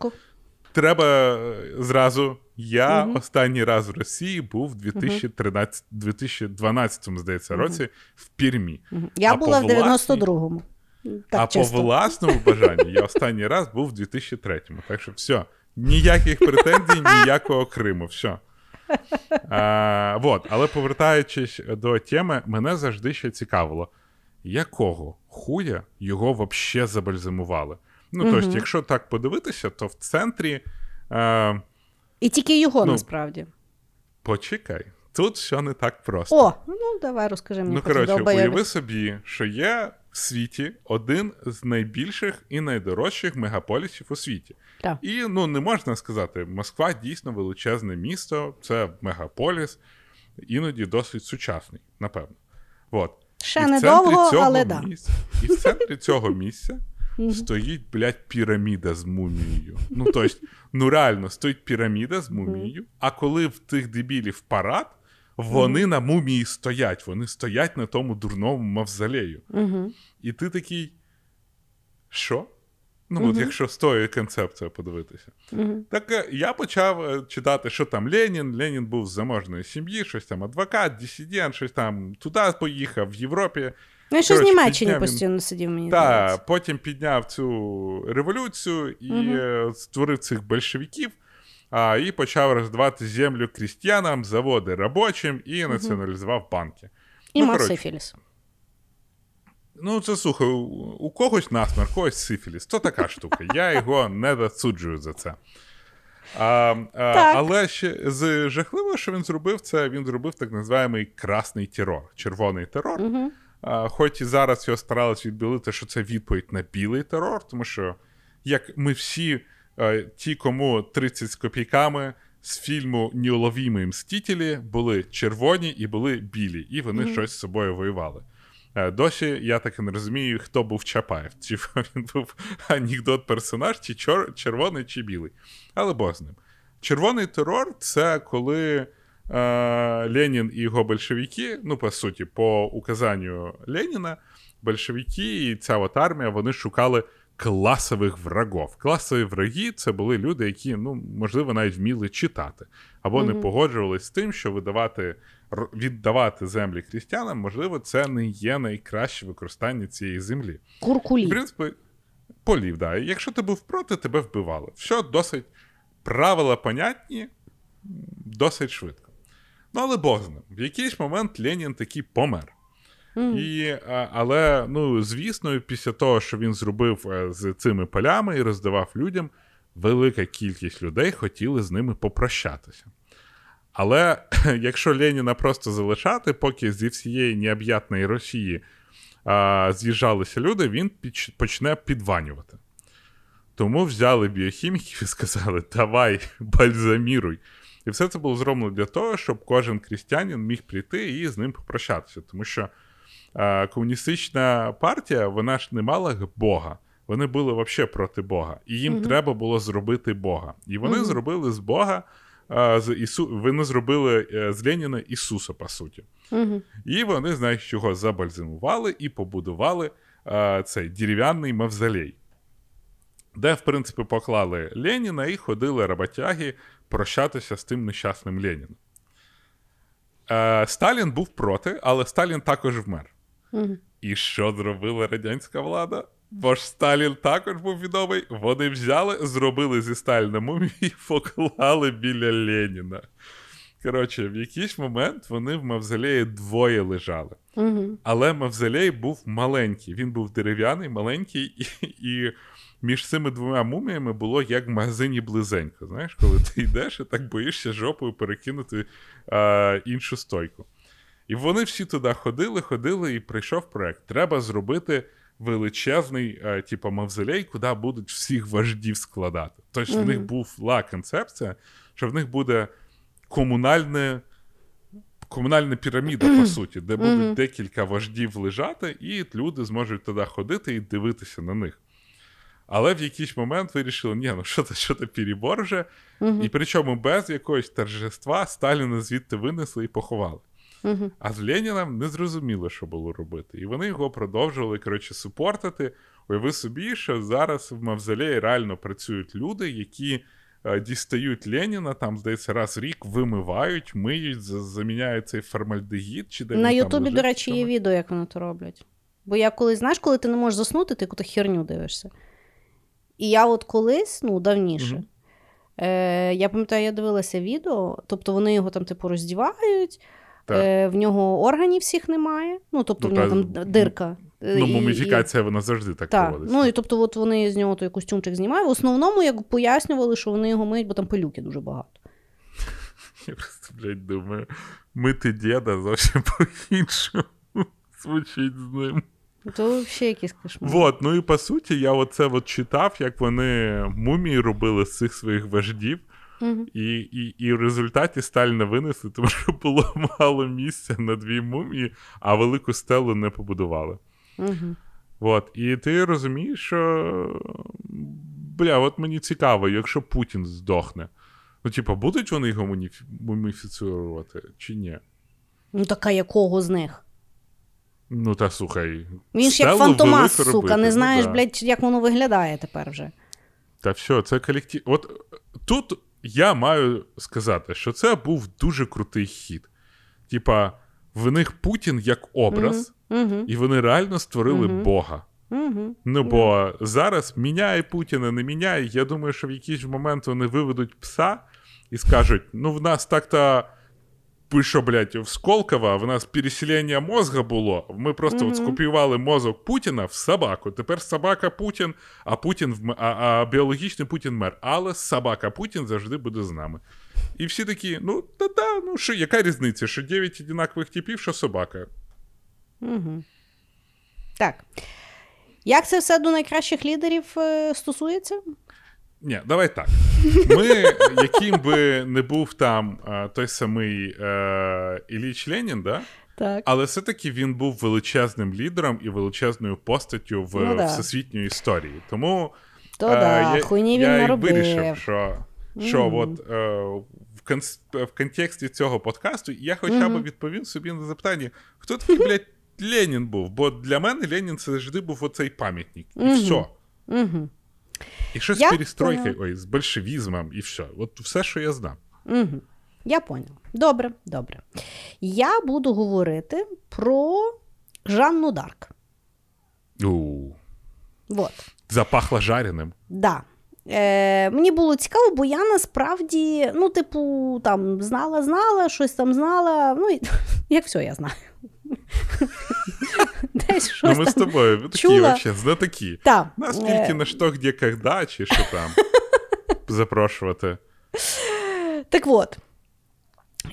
Треба е, зразу. Я останній раз в Росії був в 2013, 2012, здається, році в Пірмі. Я А була в 92-му. Так а чисто. по власному бажанню я останній раз був в 2003-му. Так що все. Ніяких претензій, ніякого Криму. Все. А, вот. Але повертаючись до теми, мене завжди ще цікавило, якого хуя його вообще забальзамували. Ну, тобто, якщо так подивитися, то в центрі. Е, І тільки його Ну, насправді. почекай, тут все не так просто. О, ну давай розкажи мені Ну, коротше, уяви собі, що є в світі один з найбільших і найдорожчих мегаполісів у світі. Так. І ну не можна сказати, Москва дійсно величезне місто, це мегаполіс, іноді досить сучасний, напевно. От. Ще І в недовго, центрі цього але да. місця, І в центрі цього місця стоїть, блядь, піраміда з мумією. Ну, тобто, ну реально, стоїть піраміда з мумією, а коли в тих дебілів парад, вони на мумії стоять, вони стоять на тому дурному мавзолею. І ти такий. Що? Ну, от якщо з тою концепцією подивитися. Так е, я почав е, читати, що там Ленін. Ленін був з заможної сім'ї, щось там адвокат, дисидент, щось там туди поїхав, в Європі. Ну, і що з Німеччині підняв постійно сидів, мені Та здається. потім підняв цю революцію і е, створив цих большевиків. А, і почав роздавати землю крістіянам, заводи робочим і націоналізував банки. І ну, мав сифіліс. Ну, це слухай, у, когось насмерть, когось сифіліс. То така штука. Я його не засуджую за це. А, а, але ще з жахливого, що він зробив, це він зробив так називаємий красний терор, червоний терор. А, хоч і зараз його старались відбілити, що це відповідь на білий терор, тому що як ми всі, ті, кому 30 з копійками, з фільму Неуловімі Мстителі були червоні і були білі, і вони mm-hmm. щось з собою воювали. Е, досі я так і не розумію, хто був Чапаєв. Чи він був анекдот персонаж, чи чор... червоний, чи білий. Але Бог з ним. Червоний терор це коли е, Ленін і його большевики, ну, по суті, по указанню Леніна, большевики і ця от армія вони шукали класових врагов. Класові враги це були люди, які, ну, можливо, навіть вміли читати, або mm-hmm. не погоджувалися з тим, що видавати, віддавати землі крістянам, можливо, це не є найкраще використання цієї землі. Куркулі. В принципі, полів, да. Якщо ти був проти, тебе вбивали. Все досить правила понятні, досить швидко. Ну, але Бог з ним. В якийсь момент Ленін таки помер. Mm. І, Але, ну, звісно, після того, що він зробив е, з цими полями і роздавав людям, велика кількість людей хотіли з ними попрощатися. Але якщо Леніна просто залишати, поки зі всієї необ'ятної Росії а, з'їжджалися люди, він почне підванювати. Тому взяли біохіміків і сказали: давай, бальзаміруй. І все це було зроблено для того, щоб кожен крістянин міг прийти і з ним попрощатися. Тому що е, комуністична партія вона ж не мала Бога. Вони були взагалі проти Бога. І їм mm треба було зробити Бога. І вони mm зробили з Бога. З Ісу... Вони зробили е, з Леніна Ісуса, по суті. mm І вони, знаєш, чого забальзамували і побудували е, цей дерев'яний мавзолей де, в принципі, поклали Леніна і ходили роботяги прощатися з тим нещасним Леніном. Е, Сталін був проти, але Сталін також вмер. І що зробила радянська влада? Бо ж Сталін також був відомий. Вони взяли, зробили зі Сталіна мумію і поклали біля Леніна. Коротше, в якийсь момент вони в Мавзолеї двоє лежали. Mm-hmm. Але Мавзолей був маленький. Він був дерев'яний, маленький, і, і між цими двома муміями було як в магазині близенько. Знаєш, коли ти йдеш і так боїшся жопою перекинути а, іншу стойку. І вони всі туди ходили, ходили, і прийшов проект. Треба зробити величезний, а, типу, мавзолей, куди будуть всіх вождів складати. Тобто mm-hmm. в них була концепція, що в них буде комунальне. Комунальна піраміда, по суті, де будуть mm-hmm. декілька вождів лежати, і люди зможуть туди ходити і дивитися на них. Але в якийсь момент вирішили, ні, ну що це що це перебор вже. Uh-huh. І причому без якогось торжества Сталіна звідти винесли і поховали. Uh-huh. А з Леніном не зрозуміло, що було робити. І вони його продовжували коротше, супортити. Уяви собі, що зараз в Мавзолеї реально працюють люди, які е, дістають Леніна, там, здається, раз в рік вимивають, миють, заміняють цей формальдегід. Чи де На Ютубі, до речі, є відео, як вони то роблять. Бо я коли знаєш, коли ти не можеш заснути, ти яку-то херню дивишся. І я от колись, ну, давніше, mm е, я пам'ятаю, я дивилася відео, тобто вони його там, типу, роздівають, е, в нього органів всіх немає. Ну, тобто ну, в нього там дирка. Ну, муміфікація, вона завжди так так. проводиться. Ну, і тобто, от вони з нього той костюмчик знімають. В основному, як пояснювали, що вони його миють, бо там пилюки дуже багато. Я просто, блядь, думаю, мити діда зовсім по-іншому звучить з ним. То взагалі якийсь кошмар. Вот, ну і по суті, я оце от читав, як вони мумії робили з цих своїх вождів. Угу. І і, і в результаті Сталіна винесли, тому що було мало місця на дві мумії, а велику стелу не побудували. Угу. От. І ти розумієш, що бля, от мені цікаво, якщо Путін здохне, ну, типа, будуть вони його муміфіцирувати чи ні? Ну, така якого з них? Ну, та слухай. Він ж як фантомас, сука, робити. не ну знаєш, ну, блядь, як воно виглядає тепер вже. Та все, це колектив. От тут я маю сказати, що це був дуже крутий хід. Типа, в них Путін як образ, uh-huh. і вони реально створили uh-huh. Бога. Uh-huh. Ну, бо зараз міняє Путіна, не міняє. Я думаю, що в якийсь момент вони виведуть пса і скажуть: ну, в нас так-то що, блядь, в Сколково в нас переселення мозга було. Ми просто mm-hmm. от скопіювали мозок Путіна в собаку. Тепер собака Путін, а Путін в а, а біологічний Путін мер. Але собака Путін завжди буде з нами. І всі такі: ну, та-та, ну що, яка різниця? Що 9 одинакових типів, що собака. Угу. Так. Як це все до найкращих лідерів е, стосується? Ні, давай так. Ми, яким би не був там той самий е, Іліч Ленін, да? Так. але все-таки він був величезним лідером і величезною постаттю в Ну да. всесвітньої історії. Тому То е, да, я, хуйні він я наробив. вирішив, що, що Мгм. от, е, в, конс- в контексті цього подкасту я хоча б відповів собі на запитання, хто такий, блядь, Ленін був? Бо для мене Ленін це завжди був оцей пам'ятник. І Мгм. все. І що з Я перестройкою, ой, з большевізмом, і все. От все, що я знав. Угу. Я поняла. Добре, добре. Я буду говорити про Жанну Дарк. У, Вот. запахло жареним. Да. Е, мені було цікаво, бо я насправді, ну, типу, там знала, знала, щось там знала. Ну, як все я знаю. Десь щось Ну, ми з тобою такі чула. вообще знатоки. Та, Нас е, тільки на що, де, когда, чи що там запрошувати. Так от.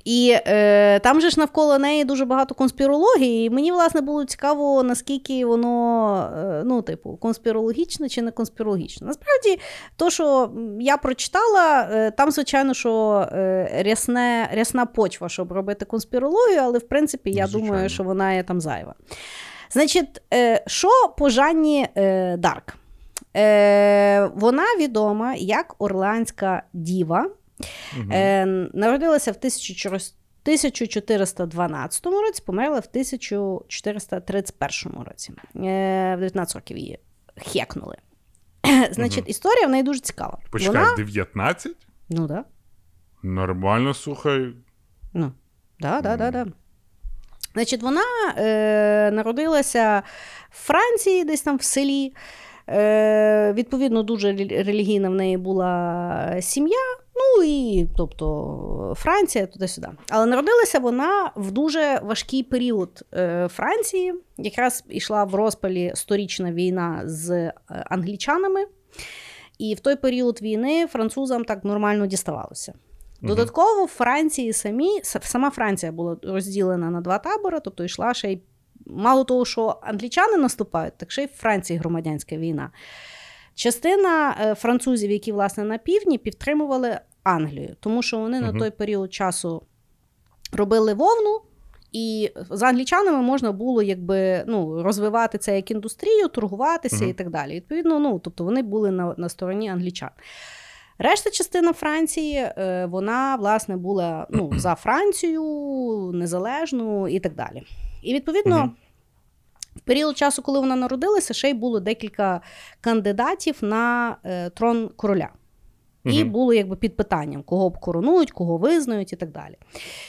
І е, там же ж навколо неї дуже багато конспірології, і мені, власне, було цікаво, наскільки воно, е, ну, типу, конспірологічне чи не конспірологічне. Насправді, то, що я прочитала, е, там, звичайно, що е, рясне, рясна почва, щоб робити конспірологію, але в принципі, я Звичайно. думаю, що вона є там зайва. Значить, е, що по Жанні е, Дарк? Е, вона відома як Орландська діва. Е, народилася в 1412 році, померла в 1431 році. В 19 років її хекнули. Значить, історія в неї дуже цікава. Почекай, Вона... 19? Ну, да. Нормально, слухай. Ну, да, да, да, да. Значить, вона е, народилася в Франції, десь там в селі. Е, відповідно, дуже релігійна в неї була сім'я. Ну і тобто Франція туди-сюди. Але народилася вона в дуже важкий період е, Франції. Якраз йшла в розпалі сторічна війна з е, англічанами. І в той період війни французам так нормально діставалося. Додатково в Франції самі, сама Франція була розділена на два табори, тобто йшла ще й мало того, що англічани наступають, так ще й в Франції громадянська війна. Частина е, французів, які власне на півдні, підтримували Англію, тому що вони на той період часу робили вовну. І з англічанами можна було якби ну, розвивати це як індустрію, торгуватися Мгм. і так далі. Відповідно, ну тобто вони були на, на стороні англічан. Решта частина Франції, е, вона власне була ну, за Францію, незалежну і так далі. І відповідно. В період часу, коли вона народилася, ще й було декілька кандидатів на е, трон короля. І було якби під питанням, кого б коронують, кого визнають і так далі.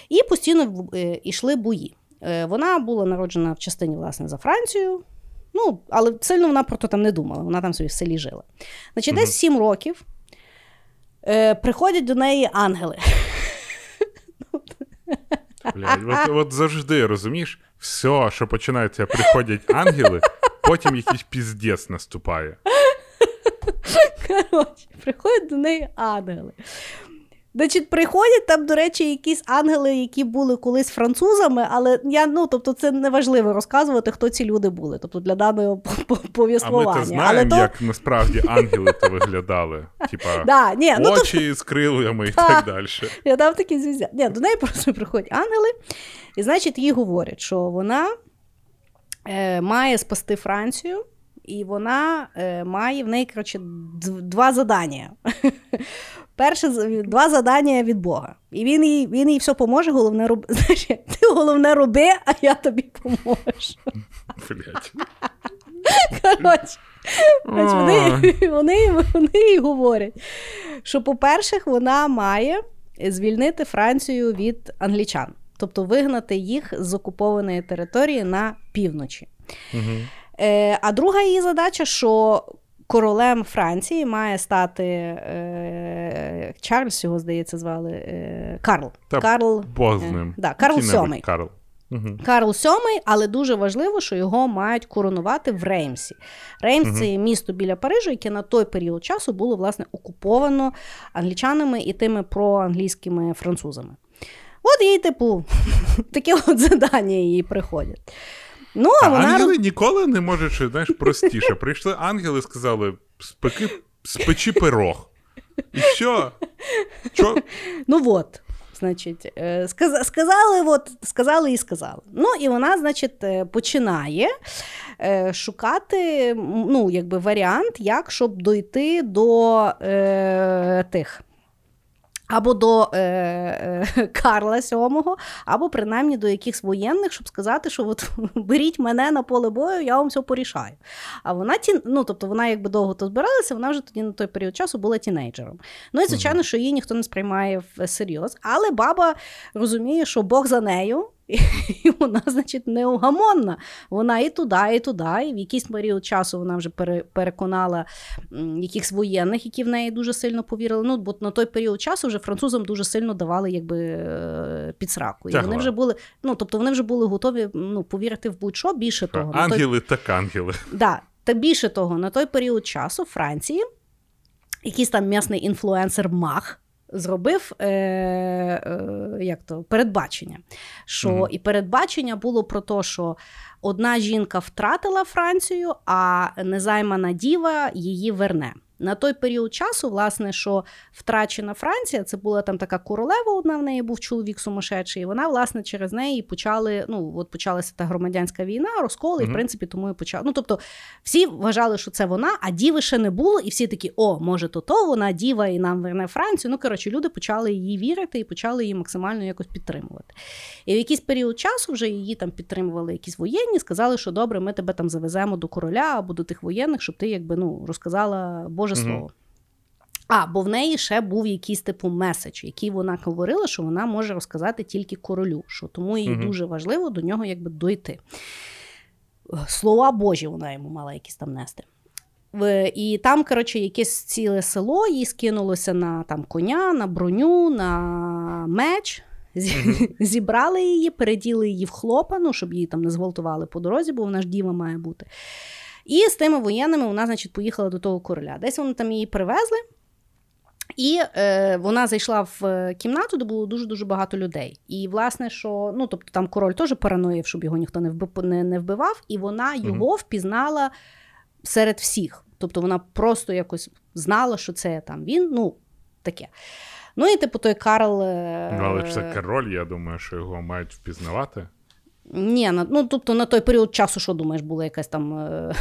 І постійно е, йшли бої. Е, вона була народжена в частині, власне, за Францію. Ну, але сильно вона про то там не думала, вона там собі в селі жила. Значить, десь Мгм. 7 років е, приходять до неї ангели. Блядь, от, от завжди розумієш, все, що починається, приходять ангели, потім якийсь піздець наступає. Коротше, приходять до неї ангели. Значить, приходять там, до речі, якісь ангели, які були колись французами, але я, ну, тобто, це не важливо розказувати, хто ці люди були. Тобто для даного по- по- А ми знаємо, але то... як насправді ангели то виглядали. Типа Да, ні, ну, тобто, очі з крилами і так далі. я дав такі звізя. Ні, до неї просто приходять ангели, і значить, їй говорять, що вона е, має спасти Францію, і вона е, має в неї, коротше, дв- два задання. Перше два задання від Бога. І він їй, він їй все поможе, головне роби. Знаєш, ти головне роби, а я тобі поможу. Блядь. Коротше, Значить, вони, вони, вони їй говорять, що, по-перше, вона має звільнити Францію від англічан, тобто вигнати їх з окупованої території на півночі. Е, а друга її задача, що королем Франції має стати е, Чарльз, його здається, звали е, Карл. Та Карл, Бог з е, ним. да, Карл Сьомий. Карл. Мгм. Карл VII, але дуже важливо, що його мають коронувати в Реймсі. Реймс Мгм. це місто біля Парижу, яке на той період часу було власне окуповано англічанами і тими проанглійськими французами. От їй, типу, таке от задання їй приходять. Ну, а вона ангели ніколи не можуть, знаєш, простіше. Прийшли ангели, сказали: спеки, спечи пирог. І що? Що? Ну от. Значить, е, сказали, от, сказали і сказали. Ну, і вона, значить, е, починає е, шукати ну, якби варіант, як щоб дойти до е, тих або до е, е, Карла VII, або принаймні до якихось воєнних, щоб сказати, що от беріть мене на поле бою, я вам все порішаю. А вона ті, ну тобто вона якби довго то збиралася, вона вже тоді на той період часу була тінейджером. Ну і звичайно, що її ніхто не сприймає всерйоз, але баба розуміє, що Бог за нею. І вона, значить, неугамонна. Вона і туди, і туди. І в якийсь період часу вона вже переконала якихось воєнних, які в неї дуже сильно повірили. Ну, бо на той період часу вже французам дуже сильно давали якби е, підсраку. І вони вже були, ну тобто вони вже були готові ну, повірити в будь-що більше того. Ангели той... так ангели. Да, Та більше того, на той період часу Франції якийсь там м'ясний інфлюенсер Мах зробив е, е, як то, передбачення. Що mm-hmm. І передбачення було про те, що одна жінка втратила Францію, а незаймана діва її верне. На той період часу, власне, що втрачена Франція, це була там така королева, одна в неї був чоловік сумасшедший, і вона, власне, через неї почали, ну, от почалася та громадянська війна, розкол, і, в принципі, тому і почали. Ну, тобто, всі вважали, що це вона, а діви ще не було, і всі такі, о, може, то то вона діва і нам верне Францію. Ну, коротше, люди почали її вірити і почали її максимально якось підтримувати. І в якийсь період часу вже її там підтримували якісь воєнні, сказали, що добре, ми тебе там завеземо до короля або до тих воєнних, щоб ти якби ну розказала Боже. Боже слово. А, бо в неї ще був якийсь типу меседж, який вона говорила, що вона може розказати тільки королю, що тому їй mm дуже важливо до нього якби дойти. Слова Божі вона йому мала якісь там нести. І там, коротше, якесь ціле село їй скинулося на там коня, на броню, на меч. Зібрали її, переділи її в хлопа, ну, щоб її там не зґвалтували по дорозі, бо вона ж діва має бути. І з тими воєнними вона, значить, поїхала до того короля. Десь вони там її привезли. І е, вона зайшла в е, кімнату, де було дуже-дуже багато людей. І, власне, що ну, тобто там король теж параноїв, щоб його ніхто не вбив, не, не вбивав, і вона його угу. впізнала серед всіх. Тобто вона просто якось знала, що це там він. Ну, таке. Ну і типу той Карл. Е, ну, але це король, я думаю, що його мають впізнавати. Ні, ну тобто на той період часу, що думаєш, була якась там е...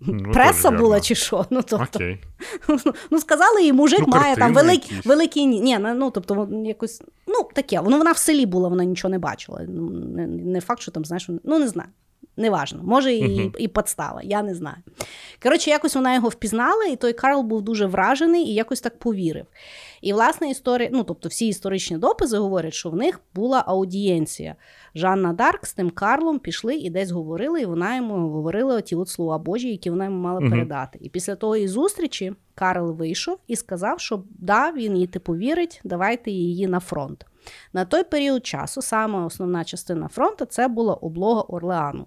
ну, преса була чи що? Ну, тобто, Окей. ну сказали, і мужик ну, має там великий великий ні, ну тобто якось, ну таке, воно вона в селі була, вона нічого не бачила. Ну, не, не факт, що там, знаєш, ну не знаю. Неважно, може і uh-huh. і подстава, я не знаю. Коротше, якось вона його впізнала, і той Карл був дуже вражений і якось так повірив. І, власне, історія, ну тобто всі історичні дописи говорять, що в них була аудієнція. Жанна Дарк з тим Карлом пішли і десь говорили, і вона йому говорила ті от слова Божі, які вона йому мала uh-huh. передати. І після тої зустрічі Карл вийшов і сказав, що да, він їй типу вірить, давайте її на фронт. На той період часу саме основна частина фронту це була облога Орлеану.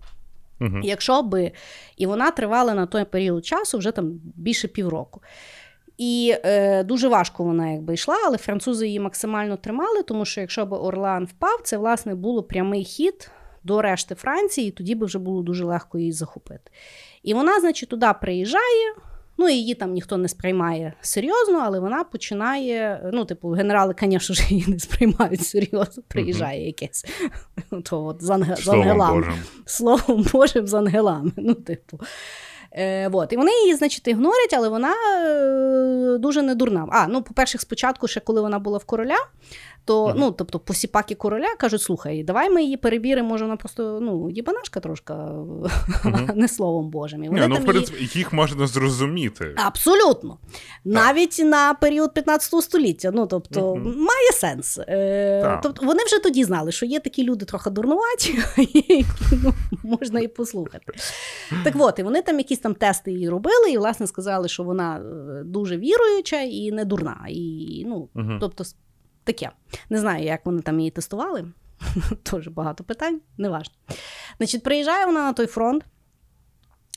Угу. Якщо би і вона тривала на той період часу вже там більше півроку. І е, дуже важко вона якби йшла, але французи її максимально тримали, тому що якщо б Орлеан впав, це власне було прямий хід до решти Франції, і тоді би вже було дуже легко її захопити. І вона, значить, туди приїжджає. Ну, її там ніхто не сприймає серйозно, але вона починає. Ну, типу, генерали, звісно ж, її не сприймають серйозно. Приїжджає якесь то от, з, анге... з ангелами. Божим. Словом Божим з ангелами. Ну, типу. Е, вот. І вони її, значить, ігнорять, але вона е, дуже недурна. А, ну, по-перше, спочатку, ще коли вона була в короля, то uh-huh. ну, тобто посіпаки короля кажуть: слухай, давай ми її перебіримо, може, вона просто ну, їбанашка трошка, uh-huh. не словом Божим. І вони ну, в принципі, її... їх можна зрозуміти. Абсолютно. Навіть на період 15 століття. Ну, тобто, uh-huh. має сенс. Е, тобто, Вони вже тоді знали, що є такі люди трохи дурнуваті, які ну, можна і послухати. Так от, і вони там якісь там тести її робили, і, власне, сказали, що вона е, дуже віруюча і не дурна. І, ну, тобто, Таке. Не знаю, як вони там її тестували. Теж багато питань, неважно. Значить, приїжджає вона на той фронт,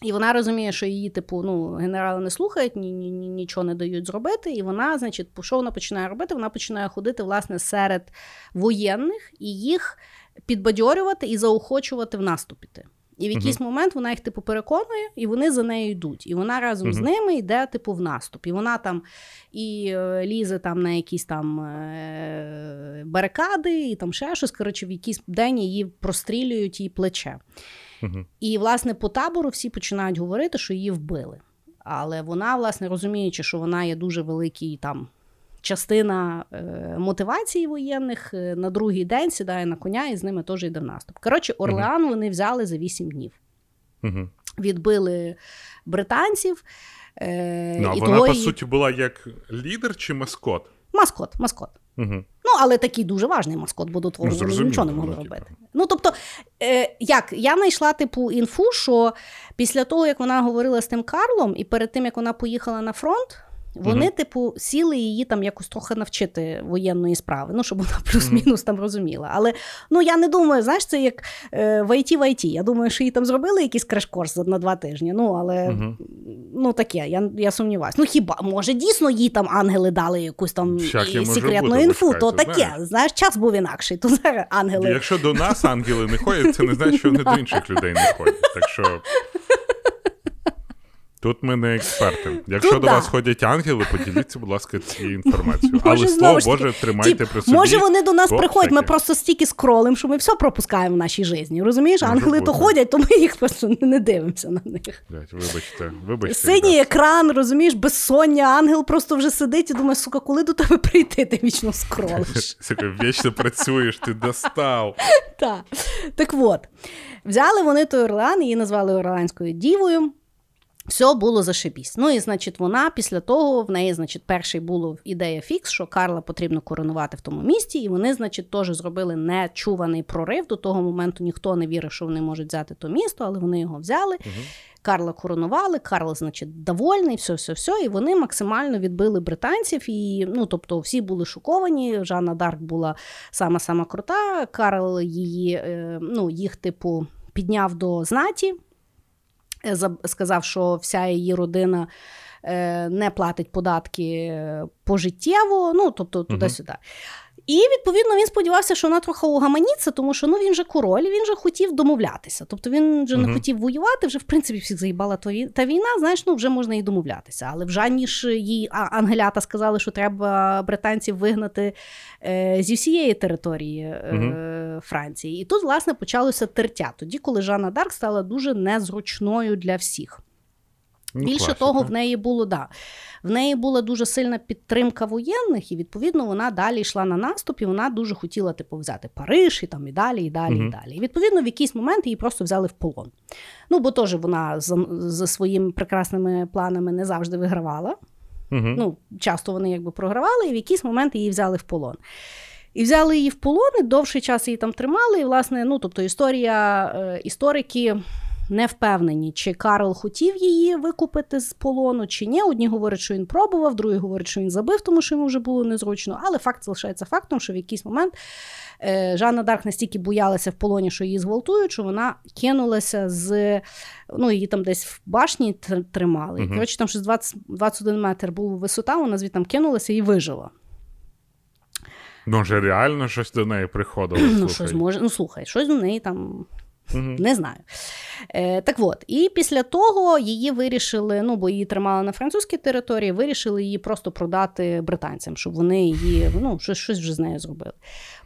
і вона розуміє, що її, типу, ну, генерали не слухають, ні, ні, ні, нічого не дають зробити. І вона, значить, що вона починає робити? Вона починає ходити, власне, серед воєнних і їх підбадьорювати і заохочувати в наступіти. І в якийсь uh момент вона їх типу переконує, і вони за нею йдуть. І вона разом uh з ними йде, типу, в наступ. І вона там і е, лізе там на якісь там е, барикади, і там ще щось. Коротше, в якийсь день її прострілюють її плече. uh І, власне, по табору всі починають говорити, що її вбили. Але вона, власне, розуміючи, що вона є дуже великий там частина е, мотивації воєнних е, на другий день сідає на коня і з ними теж йде в наступ. Коротше, Орлеан угу. вони взяли за 8 днів. Угу. Відбили британців. Е, ну, а і Вона, того по суті, була як лідер чи маскот? Маскот, маскот. Угу. Ну, але такий дуже важний маскот, бо до того ну, вони нічого не могли робити. Ну, тобто, е, як я знайшла типу інфу, що після того, як вона говорила з тим Карлом, і перед тим як вона поїхала на фронт, вони, угу. типу, сіли її там якось трохи навчити воєнної справи, ну щоб вона плюс-мінус там розуміла. Але ну я не думаю, знаєш, це як е, в IT в IT. Я думаю, що їй там зробили якийсь краш-корс на два тижні. Ну, але угу. ну таке, я я сумніваюся. Ну хіба може дійсно їй там ангели дали якусь там і секретну бути, інфу, то таке. Знаєш. знаєш, час був інакший. То зараз ангели. Якщо до нас ангели не ходять, це не значить, що вони до інших людей не ходять. Так що. Тут ми не експерти. Якщо Тут до да. вас ходять ангели, поділіться, будь ласка, цією інформацією. Але слово Боже, тримайте при собі. Може, вони до нас приходять, ми просто стільки скролимо, що ми все пропускаємо в нашій житті. Розумієш? Може ангели бути. то ходять, то ми їх просто не дивимося на них. Вибачте, вибачте. Синій екран, розумієш, безсоння, ангел просто вже сидить і думає, сука, коли до тебе прийти, ти вічно скролиш. Вічно працюєш, ти достав. Так. Так от, взяли вони той Орлеан, її назвали Орлеанською дівою. Все було зашибісь. Ну і значить, вона після того в неї, значить, перший було ідея фікс, що Карла потрібно коронувати в тому місті, і вони, значить, теж зробили нечуваний прорив. До того моменту ніхто не вірив, що вони можуть взяти то місто, але вони його взяли. Угу. Карла коронували, Карл, значить, довольний, все, все, все. І вони максимально відбили британців. І ну, тобто, всі були шоковані. Жанна Дарк була сама сама крута. Карл її, е, ну, їх, типу, підняв до знаті. Е, сказав, що вся її родина е, не платить податки е, пожиттєво, ну тобто туди-сюди. І відповідно він сподівався, що вона трохи угаманіться, тому що ну він же король, він же хотів домовлятися. Тобто він вже uh-huh. не хотів воювати, вже в принципі всіх заїбала та війна. Знаєш, ну вже можна і домовлятися. Але вже ніж їй ангелята сказали, що треба британців вигнати е, зі всієї території е, uh-huh. Франції. І тут, власне, почалося тертя. Тоді, коли Жанна Дарк стала дуже незручною для всіх. Ну, Більше класика. того, в неї було да, в неї була дуже сильна підтримка воєнних, і відповідно вона далі йшла на наступ, і вона дуже хотіла типу, взяти Париж і там і далі, і далі, угу. і далі. І відповідно, в якийсь момент її просто взяли в полон. Ну, бо теж вона за, за своїми прекрасними планами не завжди вигравала. Угу. Ну, Часто вони якби програвали, і в якийсь момент її взяли в полон. І взяли її в полон, і довший час її там тримали. І, власне, ну, тобто історія, е, історики не впевнені, чи Карл хотів її викупити з полону, чи ні. Одні говорять, що він пробував, другі говорять, що він забив, тому що йому вже було незручно. Але факт залишається фактом, що в якийсь момент е, Жанна Дарк настільки боялася в полоні, що її зґвалтують, що вона кинулася з ну, її там десь в башні тримали. uh Коротше, там щось 20, 21 метр була висота, вона звідти кинулася і вижила. Може, реально щось до неї приходило. Ну, щось може, ну слухай, щось до неї там Не знаю. Е, Так от, і після того її вирішили, ну бо її тримали на французькій території, вирішили її просто продати британцям, щоб вони її ну, щось щось вже з нею зробили.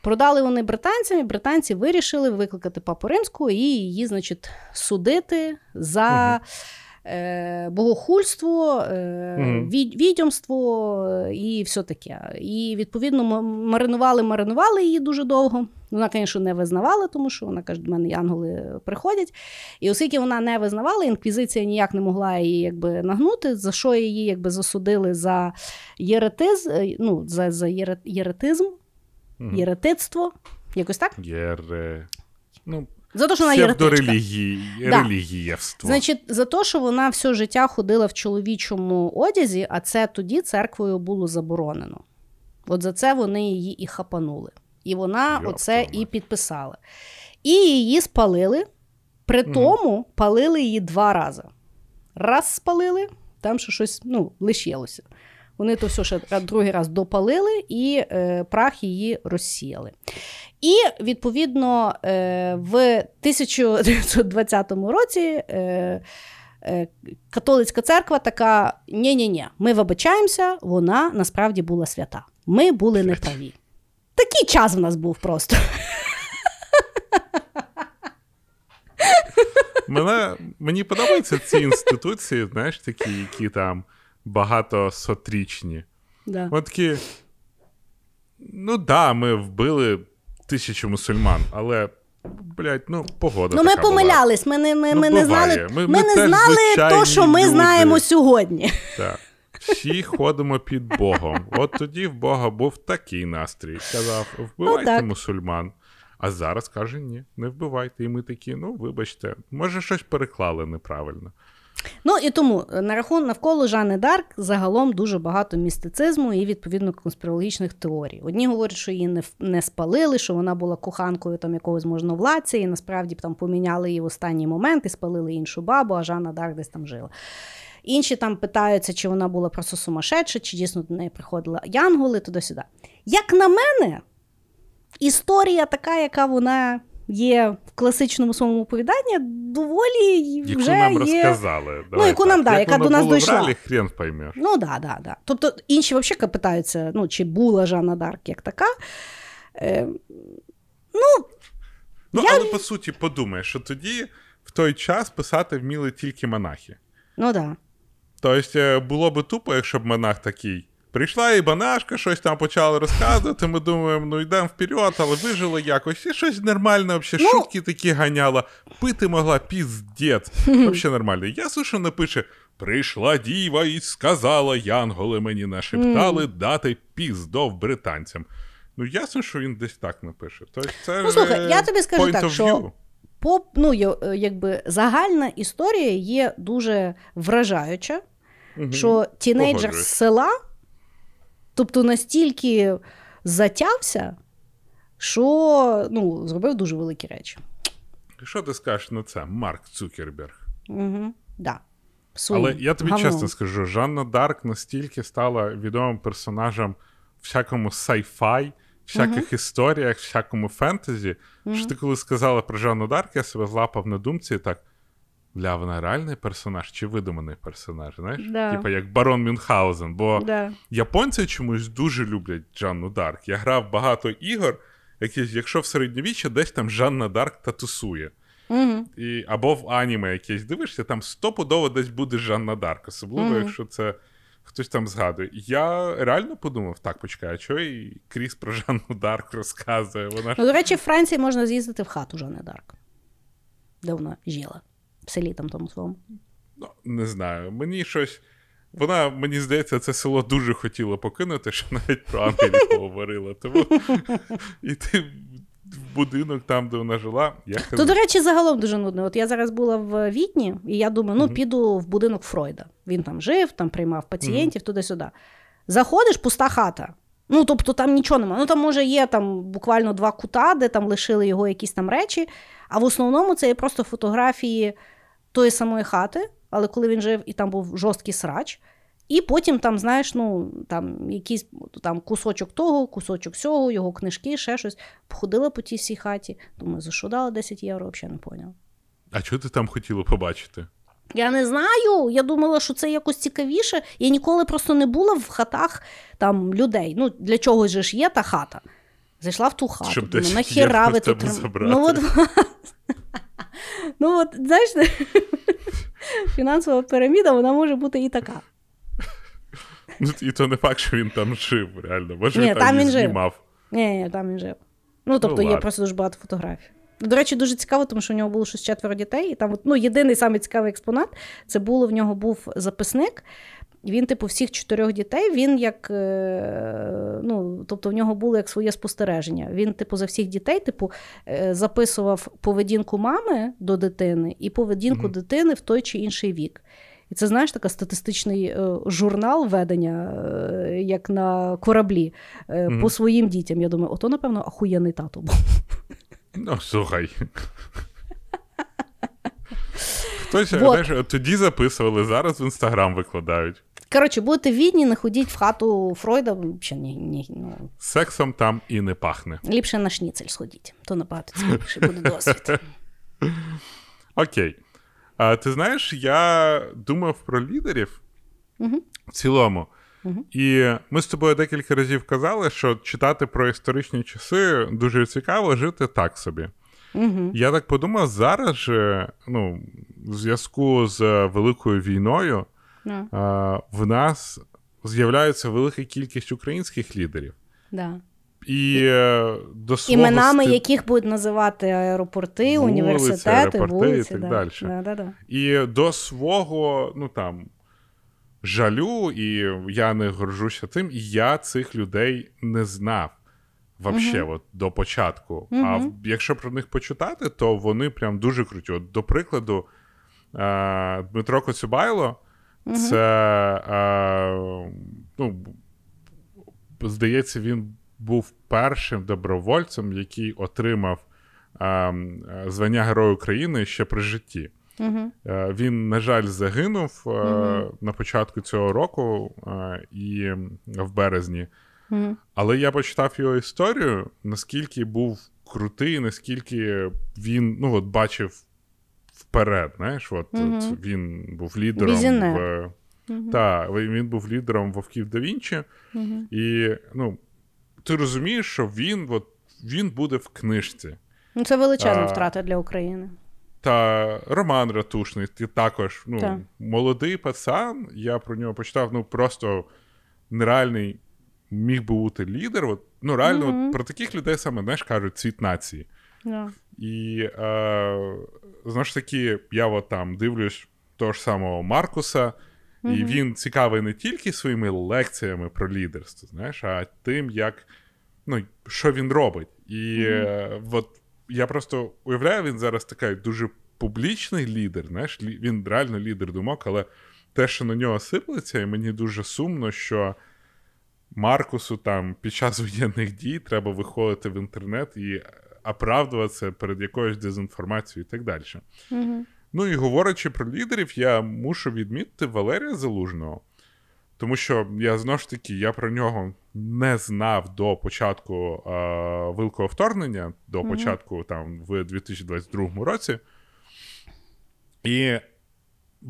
Продали вони британцям, і британці вирішили викликати папу римську і її, значить, судити за. Угу. Богохульство, mm відьомство і все таке. І відповідно маринували, маринували її дуже довго. Вона, звісно, не визнавала, тому що вона каже, до мене янголи приходять. І оскільки вона не визнавала, інквізиція ніяк не могла її якби нагнути, за що її якби засудили за єретиз, е, ну, за за єретизм, угу. єретицтво. Якось так? Єре... Ну, за те, що вона релігієвство. Значить, за те, що вона все життя ходила в чоловічому одязі, а це тоді церквою було заборонено. От за це вони її і хапанули. І вона Йо, оце і підписала. І її спалили, при тому угу. палили її два рази. Раз спалили, там ще щось ну, лишилося. Вони то все ще другий раз допалили і е, прах її розсіяли. І відповідно е, в 1920 році. Е, е, Католицька церква така: ні ні ні ми вибачаємося, вона насправді була свята. Ми були неправі. Такий час в нас був просто. Мене, Мені подобаються ці інституції, знаєш, такі, які там багатосотрічні. Да. От такі. Ну да, ми вбили тисячу мусульман, але. Блять, ну погода. Ну, ми така помилялись. Ми не ми, Ну, ми не знали, Ми- ми не знали то, що ми люди. знаємо сьогодні. Так. Всі ходимо під Богом. От тоді в Бога був такий настрій. Казав, вбивайте Отак. мусульман. А зараз каже, ні, не вбивайте. І ми такі, ну вибачте, може щось переклали неправильно. Ну і тому е, на рахунок навколо Жанни Дарк загалом дуже багато містицизму і відповідно конспірологічних теорій. Одні говорять, що її не, не спалили, що вона була коханкою там якогось можновладця, і насправді там поміняли її в останній момент і спалили іншу бабу, а Жанна Дарк десь там жила. Інші там питаються, чи вона була просто сумасшедша, чи дійсно до неї приходила янголи, туди-сюди. Як на мене, історія така, яка вона є в класичному своєму оповіданні, доволі Яку вже нам є... розказали. Давай яку так. нам, да, Як яка до нас дійшла. В хрен поймёшь. Ну да, да, да. Тобто інші взагалі питаються, ну, чи була Жанна Дарк як така. Е, Ну, Я- але по суті, подумай, що тоді в той час писати вміли тільки монахи. ну да. Тобто е, було би тупо, якщо б монах такий. Прийшла їбанашка, щось там почала розказувати. Ми думаємо, ну йдемо вперед, але вижила якось. І щось нормальне, взагалі, Ну- шутки такі ганяла. Пити могла піздець. Взагалі нормально. Ясно, що напише: прийшла діва і сказала, янголи мені нашептали дати піздов британцям. Ну, ясно, що він десь так напише. Тобто це Ну, слухай, я тобі скажу так, що. Поп, ну, якби загальна історія є дуже вражаюча, Мгм. що тінейджер з села, тобто настільки затявся, що ну, зробив дуже великі речі. Що ти скажеш на це, Марк Цукерберг? Угу. Да. Своїм Але я тобі гавном. чесно скажу, Жанна Дарк настільки стала відомим персонажем всякому sci-fi, всяких історіях, всякому фентезі, що ти коли сказала про Жанну Дарк, я себе злапав на думці і так. Бля, вона реальний персонаж чи видуманий персонаж? Знаєш? Да. Типа як Барон Мюнхгаузен. Бо Да. японці чомусь дуже люблять Жанну Дарк. Я грав багато ігор, які, якщо в середньовіччі десь там Жанна Дарк та тусує. Угу. І, або в аніме якесь дивишся, там стопудово десь буде Жанна Дарк, особливо, Мгм. якщо це хтось там згадує. Я реально подумав, так, почекай, а чого і Кріс про Жанну Дарк розказує? Вона Ну, до речі, в Франції можна з'їздити в хату Жанни Дарк, де вона жила, в селі там тому своєму. ну, не знаю. Мені щось. Вона, мені здається, це село дуже хотіла покинути, що навіть про ангелів говорила. Тому іти в будинок там, де вона жила, я То, до речі, загалом дуже нудно. От я зараз була в Відні, і я думаю, ну Мгм. піду в будинок Фройда. Він там жив, там приймав пацієнтів туди-сюди. Заходиш, пуста хата. Ну, тобто там нічого немає. Ну там, може, є там буквально два кута, де там лишили його якісь там речі. А в основному це є просто фотографії тої самої хати, але коли він жив, і там був жорсткий срач. І потім там, знаєш, ну там якийсь там кусочок того, кусочок сього, його книжки, ще щось. Походила по тій всій хаті. Думаю, за що дала 10 євро, взагалі не поняла. А чого ти там хотіла побачити? Я не знаю. Я думала, що це якось цікавіше. Я ніколи просто не була в хатах там людей. Ну, для чогось же ж є та хата. Зайшла в ту хату. Щоб 10 нахіра ви тут. Ну, от, ну, от, знаєш, фінансова піраміда, вона може бути і така. Ну, і то не факт, що він там жив, реально. Може, він там він знімав. Ні, ні, там він жив. Ну, тобто, є просто дуже багато фотографій. До речі, дуже цікаво, тому що у нього було щось четверо дітей, і там ну, єдиний самий цікавий експонат це було в нього був записник. Він, типу, всіх чотирьох дітей, він як, е, ну, тобто в нього було як своє спостереження. Він, типу, за всіх дітей, типу, е, записував поведінку мами до дитини і поведінку Мгм. дитини в той чи інший вік. І це, знаєш, така статистичний е, журнал ведення, як на кораблі, Мгм. по своїм дітям. Я думаю, ото, напевно, ахуєнний тато був. Ну, слухай. Хтось, Вот. знаєш, тоді записували, зараз в інстаграм викладають. Коротше, будете відні, не ходіть в хату Фройда. Взагалі, ні, ні, ну, Сексом там і не пахне. ліпше на шніцель сходіть, то набагато цікавіше буде досвід. Окей. А, ти знаєш, я думав про лідерів Мгм. в цілому. Мгм. І ми з тобою декілька разів казали, що читати про історичні часи дуже цікаво, жити так собі. Угу. Я так подумав, зараз же, ну, в зв'язку з великою війною, Ну, а, в нас з'являється велика кількість українських лідерів. да. І е, до свого Іменами сти- яких будуть називати аеропорти, Вулиці, університети, аеропорти і так да. далі. Да, да, да. І до свого, ну там, жалю, і я не горжуся тим, і я цих людей не знав вообще, от, до початку. А якщо про них почитати, то вони прям дуже круті. От, до прикладу, е, Дмитро Коцюбайло, це, е, ну, здається, він був першим добровольцем, який отримав е, звання Героя України ще при житті. Угу. Е, Він, на жаль, загинув Мгм. на початку цього року е, і в березні. Угу. Але я почитав його історію, наскільки був крутий, наскільки він ну, от, бачив вперед. Знаєш, от, Мгм. от він був лідером Візіонер. в. Угу. Так, він був лідером вовків да Вінчі, Угу. і ну, ти розумієш, що він, от, він буде в книжці. Ну, це величезна А, втрата для України. Та Роман Ратушний, ти також ну, Так. молодий пацан, я про нього почитав, ну просто нереальний міг би бути лідер. От, ну, реально, Мгм. от, про таких людей саме знаєш, кажуть цвіт нації. Да. І е, знову ж таки, я от там дивлюсь того ж самого Маркуса, і він цікавий не тільки своїми лекціями про лідерство, знаєш, а тим, як ну, що він робить. І е, от я просто уявляю, він зараз такий дуже публічний лідер, знаєш, він реально лідер думок, але те, що на нього сиплеться, і мені дуже сумно, що Маркусу там під час воєнних дій треба виходити в інтернет і оправдуватися перед якоюсь дезінформацією і так далі. Угу. Ну і говорячи про лідерів, я мушу відмітити Валерія Залужного. Тому що я знову ж таки я про нього не знав до початку е, великого вторгнення, до Мгм. початку там в 2022 році. І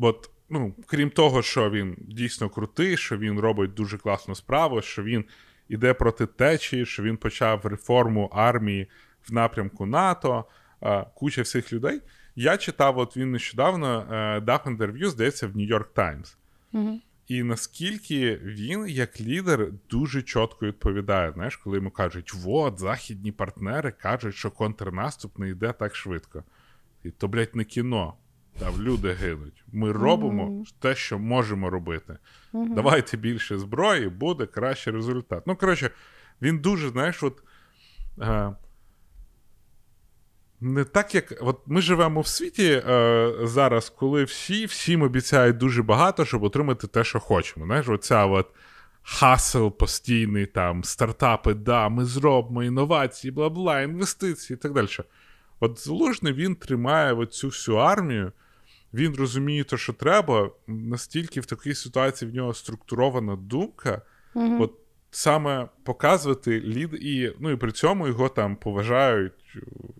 от, ну, крім того, що він дійсно крутий, що він робить дуже класну справу, що він іде проти течії, що він почав реформу армії в напрямку НАТО, е, куча всіх людей. Я читав, от він нещодавно е, дав інтерв'ю, здається, в Нью-Йорк Таймс. Угу. І наскільки він, як лідер, дуже чітко відповідає, знаєш, коли йому кажуть, от, західні партнери кажуть, що контрнаступ не йде так швидко. І то, блядь, не кіно. Там люди гинуть. Ми робимо Мгм. те, що можемо робити. Угу. Давайте більше зброї, буде кращий результат. Ну, коротше, він дуже, знаєш, от. Е, не так, як. От ми живемо в світі е, зараз, коли всі всім обіцяють дуже багато, щоб отримати те, що хочемо. Знаєш, оця от хасл постійний, там, стартапи, да, ми зробимо інновації, бла бла, інвестиції і так далі. От Залужний він тримає оцю всю армію, він розуміє те, що треба. Настільки в такій ситуації в нього структурована думка, Угу. от саме показувати лід, і, ну, і при цьому його там поважають,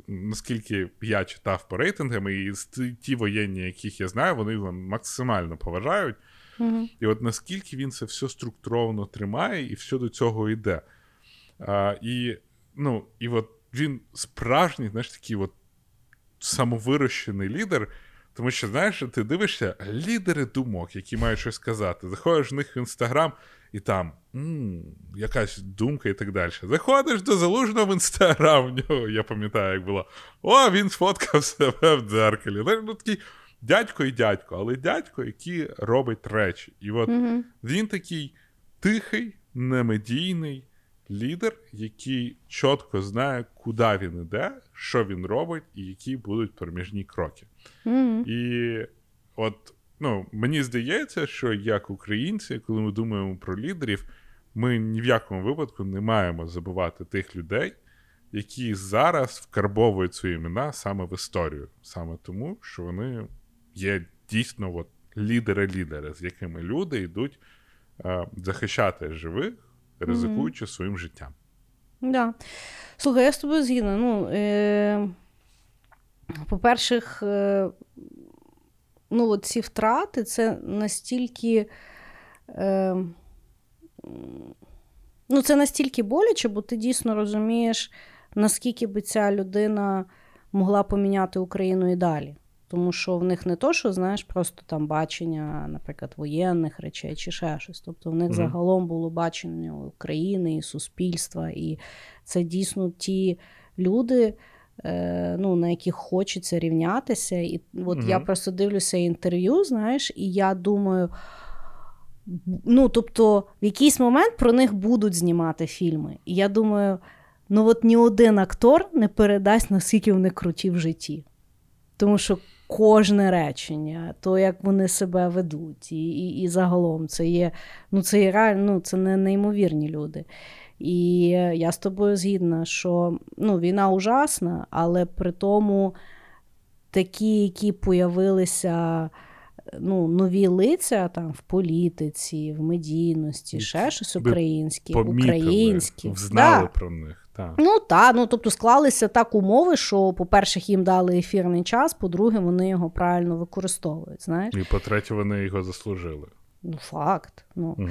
наскільки я читав по рейтингам, і ті- воєнні, яких я знаю, вони його максимально поважають. Угу. І от наскільки він це все структуровано тримає і все до цього йде. А, і, ну, і от він справжній, знаєш, такий от самовирощений лідер. Тому що, знаєш, ти дивишся, лідери думок, які мають щось сказати. Заходиш в них в інстаграм, і там м, якась думка і так далі. Заходиш до залужного в інстаграм, в нього, я пам'ятаю, як було. О, він сфоткав себе в дзеркалі. Ну такий дядько і дядько, але дядько, який робить речі. І от Угу. він такий тихий, немедійний лідер, який чітко знає, куди він іде, що він робить, і які будуть проміжні кроки. Угу. І от ну, мені здається, що як українці, коли ми думаємо про лідерів, ми ні в якому випадку не маємо забувати тих людей, які зараз вкарбовують свої імена саме в історію, саме тому, що вони є дійсно от, лідери-лідери, з якими люди йдуть е, захищати живих, ризикуючи mm-hmm. своїм життям. Да. Слухай, я з тобою згідна. Ну, е... По-перше, ну, ці втрати це настільки. Е... Ну, це настільки боляче, бо ти дійсно розумієш, наскільки би ця людина могла поміняти Україну і далі. Тому що в них не то, що знаєш, просто там бачення, наприклад, воєнних речей чи ще щось. Тобто в них mm-hmm. загалом було бачення України і суспільства, і це дійсно ті люди, ну, на яких хочеться рівнятися. І от mm-hmm. я просто дивлюся інтерв'ю, знаєш, і я думаю. Ну, тобто, в якийсь момент про них будуть знімати фільми. І я думаю, ну от ні один актор не передасть, наскільки вони круті в житті. Тому що кожне речення, то як вони себе ведуть, і і, і загалом це є ну це є реально, ну, це не неймовірні люди. І я з тобою згідна, що ну, війна ужасна, але при тому такі, які появилися ну, нові лиця там в політиці, в медійності, ще щось українське, українське. Знали да. про них. Так. Ну так, ну тобто склалися так умови, що, по-перше, їм дали ефірний час, по-друге, вони його правильно використовують. знаєш. І по-третє, вони його заслужили. Ну, факт. Ну. Угу.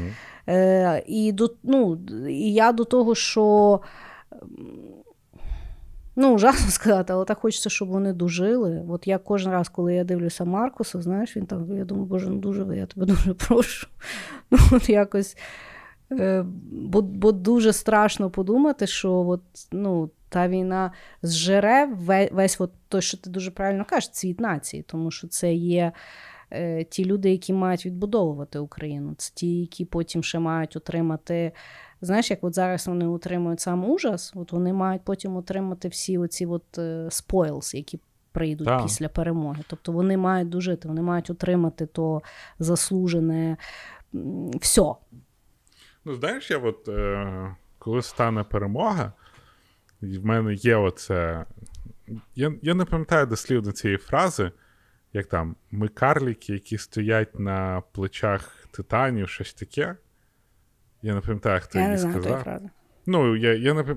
Е, І до, ну, і я до того, що. Ну, ужасно сказати, але так хочеться, щоб вони дожили. От я кожен раз, коли я дивлюся Маркуса, знаєш, він там, я думаю, боже, ну дуже я тебе дуже прошу. Ну, от якось Е, бо бо дуже страшно подумати, що от, ну, та війна зжере весь от той, що ти дуже правильно кажеш, цвіт нації, тому що це є ті люди, які мають відбудовувати Україну. Це ті, які потім ще мають отримати. Знаєш, як от зараз вони отримують сам ужас, от вони мають потім отримати всі оці от спойлс, е, які прийдуть так. після перемоги. Тобто вони мають дожити, вони мають отримати то заслужене все. Ну, знаєш, я от е, коли стане перемога, в мене є оце. Я я не пам'ятаю дослівно цієї фрази, як там ми карліки, які стоять на плечах титанів, щось таке. Я не пам'ятаю, хто її сказав. Ну, я я не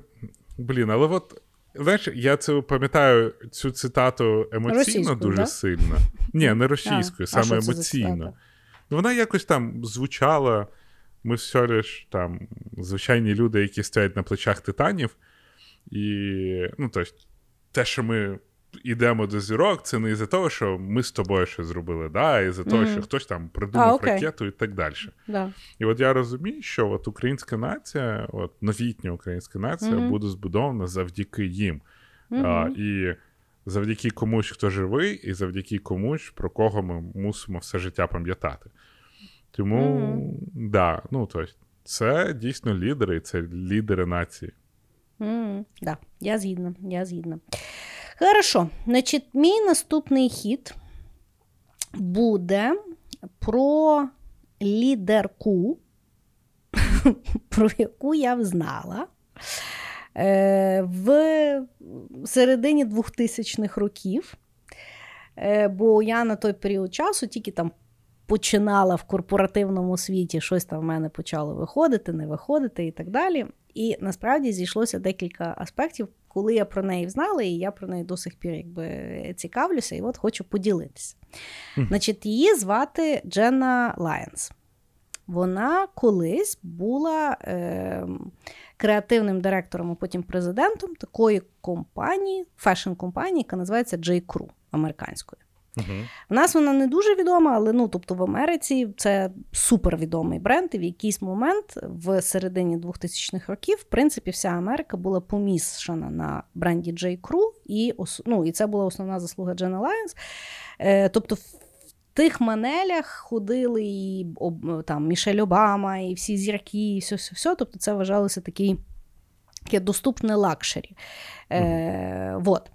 Блін, але от. Знаєш, я це пам'ятаю цю цитату емоційно Російською, дуже да? сильно. Ні, не російською, а, саме а емоційно. Вона якось там звучала. Ми все лиш там звичайні люди, які стоять на плечах титанів. І ну, тобто, те, що ми йдемо до зірок, це не із-за того, що ми з тобою щось зробили, да, а із-за mm-hmm. того, що хтось там придумав а, ракету і так далі. Да. І от я розумію, що от українська нація, от новітня українська нація mm-hmm. буде збудована завдяки їм. Mm-hmm. А, І завдяки комусь, хто живий, і завдяки комусь, про кого ми мусимо все життя пам'ятати. Тому, mm-hmm. да, ну тобто, це дійсно лідери, це лідери нації. Mm-hmm. Да, я згідна, я згідна. Хорошо, значить, мій наступний хід буде про лідерку, про яку я взнала. Е, в середині 2000-х років, е, бо я на той період часу тільки там починала в корпоративному світі, щось там в мене почало виходити, не виходити і так далі. І насправді зійшлося декілька аспектів, коли я про неї знала, і я про неї до сих пір якби цікавлюся, і от хочу поділитися. Mm. Значить, її звати Дженна Лайонс. Вона колись була е, креативним директором, а потім президентом такої компанії, фешн-компанії, яка називається J.Crew Crew американської. Угу. В нас вона не дуже відома, але ну, тобто в Америці це супервідомий бренд. І в якийсь момент в середині 2000-х років, в принципі, вся Америка була помішана на бренді J. Crew, і ну, і це була основна заслуга Дженни Лайонс. Е, Тобто, в тих манелях ходили і там Мішель Обама, і всі зірки, і все, все, все. Тобто, це вважалося такий таке доступне luxury. Е, вот.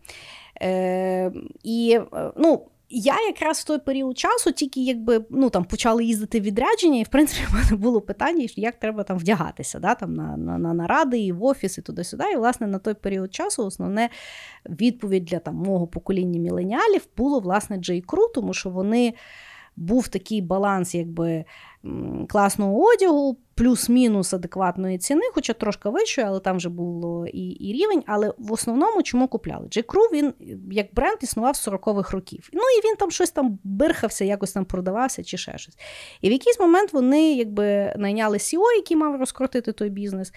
Е, І ну, я якраз в той період часу тільки якби ну там почали їздити відрядження, і в принципі в мене було питання, як треба там вдягатися да, там на на, на наради і в офіс, і туди-сюди. І власне на той період часу основне відповідь для там мого покоління міленіалів було власне Джей тому що вони був такий баланс, якби класного одягу, плюс-мінус адекватної ціни, хоча трошки вищої, але там вже було і і рівень. Але в основному чому купляли? Crew, він як бренд існував з 40-х років. Ну і він там щось там бирхався, якось там продавався чи ще щось. І в якийсь момент вони якби найняли CEO, який мав розкрутити той бізнес.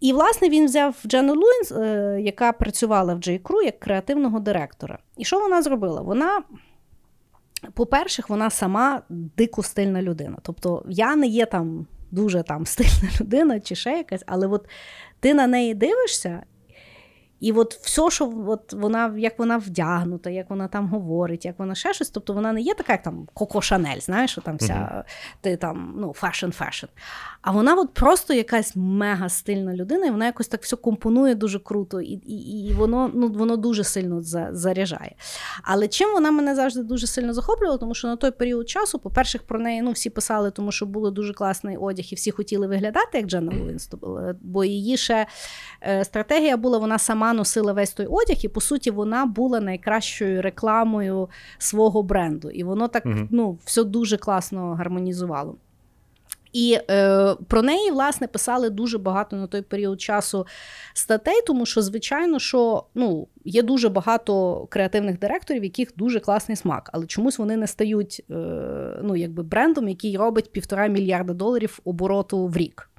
І, власне, він взяв Джену Луїнс, е, яка працювала в. Crew як креативного директора. І що вона зробила? Вона по-перше, вона сама дико стильна людина. Тобто я не є там дуже там стильна людина чи ще якась, але от ти на неї дивишся, і от все, що от вона, як вона вдягнута, як вона там говорить, як вона ще щось, тобто вона не є така, як там Коко Шанель, знаєш, що там вся ти там ну, fashion-fashion. А вона от просто якась мега стильна людина, і вона якось так все компонує дуже круто, і і, і воно ну, воно дуже сильно заряджає. Але чим вона мене завжди дуже сильно захоплювала, тому що на той період часу, по-перше, про неї ну, всі писали, тому що було дуже класний одяг, і всі хотіли виглядати як Дженна Лайонс, бо її ще е, стратегія була, вона сама носила весь той одяг, і по суті вона була найкращою рекламою свого бренду. І воно так uh ну, все дуже класно гармонізувало. І е, про неї, власне, писали дуже багато на той період часу статей, тому що, звичайно, що ну, є дуже багато креативних директорів, яких дуже класний смак, але чомусь вони не стають е, ну, якби брендом, який робить півтора мільярда доларів обороту в рік.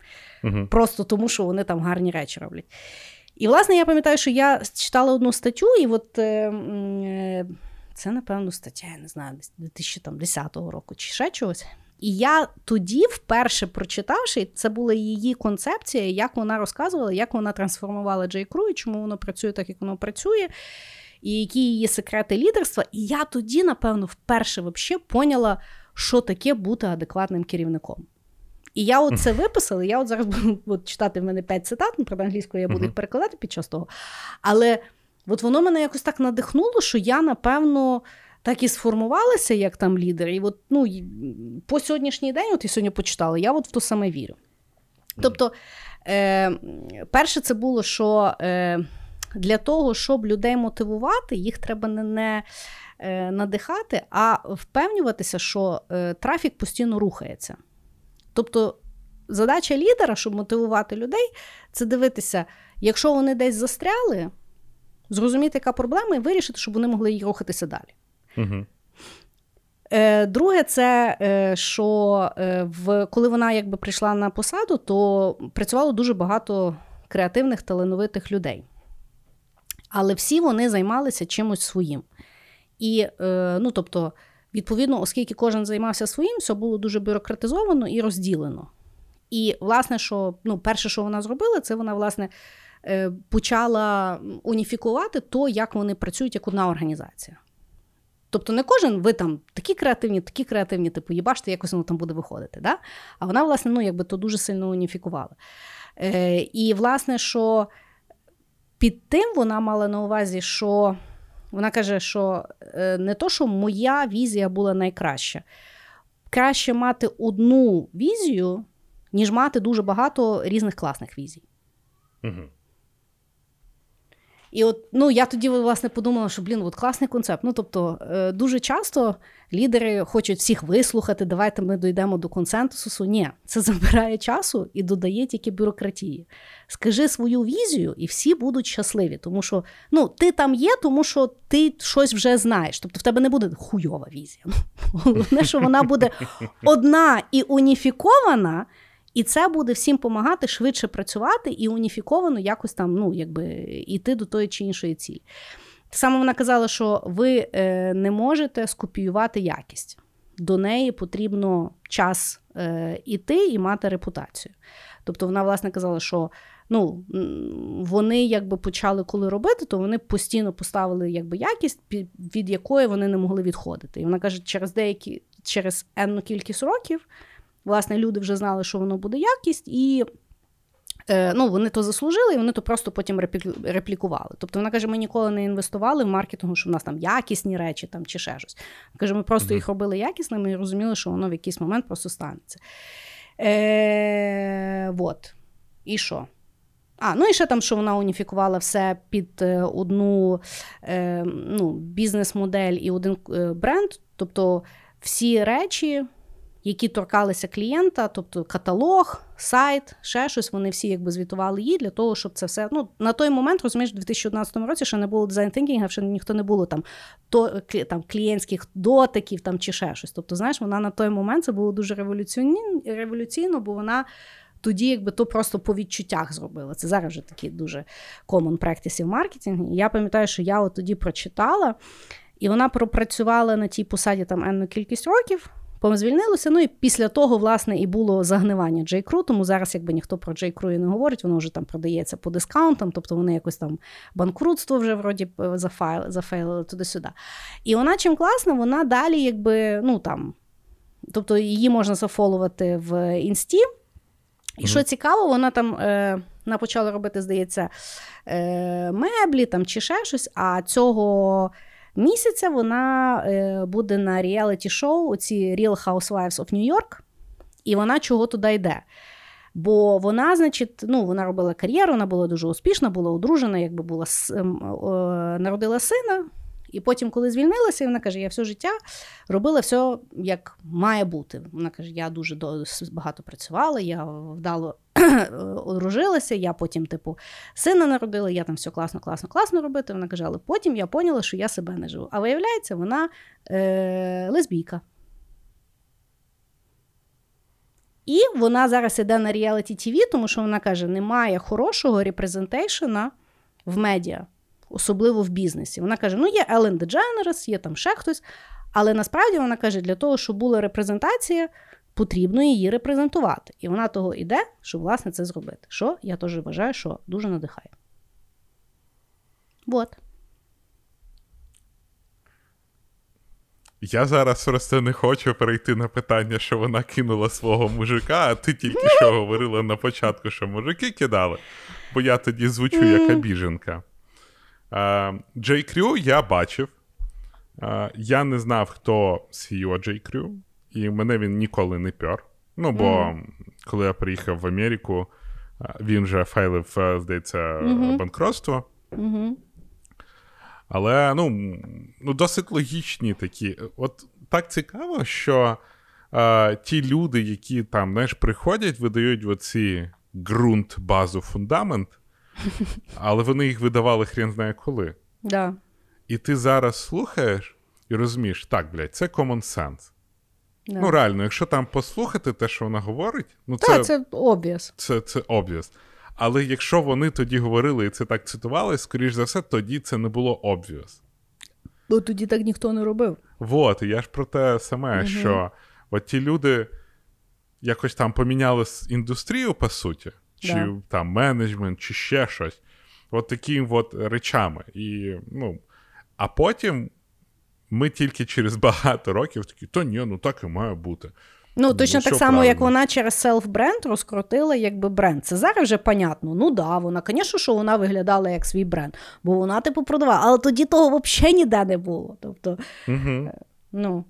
Угу. Просто тому, що вони там гарні речі роблять. І, власне, я пам'ятаю, що я читала одну статтю, і от. Е, е, це, напевно, стаття, я не знаю, 2010 року чи ще чогось. І я тоді, вперше прочитавши, це була її концепція, як вона розказувала, як вона трансформувала Джей Кру, і чому воно працює так, як воно працює, і які її секрети лідерства. І я тоді, напевно, вперше вообще поняла, що таке бути адекватним керівником. І я от це виписала, я от зараз буду от читати в мене п'ять цитат, ну, правда, англійською я буду їх перекладати під час того. Але от воно мене якось так надихнуло, що я, напевно так і сформувалася як там лідер. І от, ну, по сьогоднішній день, от я сьогодні почитала, я от в то саме вірю. Тобто, е, перше, це було, що е, для того, щоб людей мотивувати, їх треба не, не е, надихати, а впевнюватися, що е, трафік постійно рухається. Тобто, задача лідера, щоб мотивувати людей, це дивитися, якщо вони десь застряли, зрозуміти, яка проблема, і вирішити, щоб вони могли рухатися далі. Угу. Друге, це е, що е, в коли вона якби прийшла на посаду, то працювало дуже багато креативних талановитих людей. Але всі вони займалися чимось своїм. І, ну, тобто, відповідно, оскільки кожен займався своїм, все було дуже бюрократизовано і розділено. І, власне, що ну, перше, що вона зробила, це вона, власне, почала уніфікувати то, як вони працюють як одна організація. Тобто не кожен ви там такі креативні, такі креативні, типу, їбаште, якось воно там буде виходити. Да? А вона, власне, ну, якби то дуже сильно уніфікувала. Е, І, власне, що під тим вона мала на увазі, що вона каже, що е, не то, що моя візія була найкраща. Краще мати одну візію, ніж мати дуже багато різних класних візій. Угу. І от ну я тоді власне подумала, що блін, от класний концепт. Ну тобто, е, дуже часто лідери хочуть всіх вислухати, давайте ми дійдемо до консенсусу. Ні, це забирає часу і додає тільки бюрократії. Скажи свою візію, і всі будуть щасливі, тому що ну ти там є, тому що ти щось вже знаєш. Тобто в тебе не буде хуйова візія. Головне, що вона буде одна і уніфікована. І це буде всім допомагати швидше працювати і уніфіковано якось там ну, якби, йти до тої чи іншої цілі. Само вона казала, що ви е, не можете скопіювати якість. До неї потрібно час е, іти і мати репутацію. Тобто вона, власне, казала, що ну, вони якби почали коли робити, то вони постійно поставили якби, якість, від якої вони не могли відходити. І вона каже, через деякі через енну кількість років Власне, люди вже знали, що воно буде якість, і е, ну, вони то заслужили, і вони то просто потім реплікували. Тобто вона каже, ми ніколи не інвестували в маркетингу, що в нас там якісні речі там, чи ще щось. Каже, ми просто їх робили якісними і розуміли, що воно в якийсь момент просто станеться. Е, Вот. І що? А, ну і ще там, що вона уніфікувала все під е, одну е, ну, бізнес-модель і один е, бренд. Тобто всі речі, які торкалися клієнта, тобто каталог, сайт, ще щось, вони всі якби звітували їй для того, щоб це все. Ну, на той момент, розумієш, у 2011 році ще не було дизайн тhinking, ще ніхто не було там то, там клієнтських дотиків там, чи ще щось. Тобто, знаєш, вона на той момент це було дуже революційно, бо вона. Тоді, якби то просто по відчуттях зробила. Це зараз вже такі дуже common practice в маркетингу. Я пам'ятаю, що я от тоді прочитала, і вона пропрацювала на тій посаді там енну кількість років звільнилося. Ну і після того, власне, і було загнивання J.Crew, тому зараз, якби ніхто про J.Crew і не говорить, воно вже там продається по дискаунтам, тобто вони якось там банкрутство вже вроді зафайл, зафейлили туди-сюди. І вона чим класна, вона далі, якби, ну там, тобто її можна зафолувати в інсті. І mm-hmm. що цікаво, вона там е, вона почала робити, здається, е, меблі там чи ще щось, а цього місяця вона е, буде на реаліті-шоу оці Real Housewives of New York, і вона чого туди йде. Бо вона, значить, ну, вона робила кар'єру, вона була дуже успішна, була одружена, якби була ем, народила сина. І потім, коли звільнилася, вона каже: я все життя робила все як має бути. Вона каже: я дуже багато працювала, я вдало одружилася, я потім, типу, сина народила, я там все класно, класно, класно робити. Вона каже, але потім я поняла, що я себе не живу. А виявляється, вона е, лесбійка. І вона зараз іде на реаліті ТВ, тому що вона каже: немає хорошого репрезентейшена в медіа особливо в бізнесі. Вона каже: ну, є Елен Дедженерес, є там ще хтось. Але насправді вона каже, для того, щоб була репрезентація, потрібно її репрезентувати. І вона того йде, щоб власне це зробити. Що я теж вважаю, що дуже надихає. Вот. Я зараз просто не хочу перейти на питання, що вона кинула свого мужика, а ти тільки що говорила на початку, що мужики кидали, бо я тоді звучу як обіженка. Джей Крю я бачив. Я не знав, хто CEO Джей Крю, і мене він ніколи не пер. Ну, бо mm. коли я приїхав в Америку, він вже файлив, е, здається, mm-hmm. банкротство. Mm-hmm. Але ну, ну, досить логічні такі. От так цікаво, що а, ті люди, які там знаєш, приходять, видають оці ґрунт, базу, фундамент. Але вони їх видавали хрен знає коли. Да. І ти зараз слухаєш і розумієш, так, блядь, це common sense. Да. Ну, реально, якщо там послухати те, що вона говорить, ну це це obvious. Це це obvious. Але якщо вони тоді говорили і це так цитували, скоріш за все, тоді це не було obvious. Бо тоді так ніхто не робив. Вот, і я ж про те саме, угу. що от ті люди якось там поміняли індустрію, по суті чи да. там менеджмент, чи ще щось. От такими от речами. І, ну, А потім ми тільки через багато років такі, то ні, ну так і має бути. Ну, точно так само, правильно. як вона через селф-бренд розкрутила якби бренд. Це зараз вже понятно. Ну да, вона, звісно, що вона виглядала як свій бренд, бо вона, типу, продавала. Але тоді того взагалі ніде не було. Тобто, угу. ну,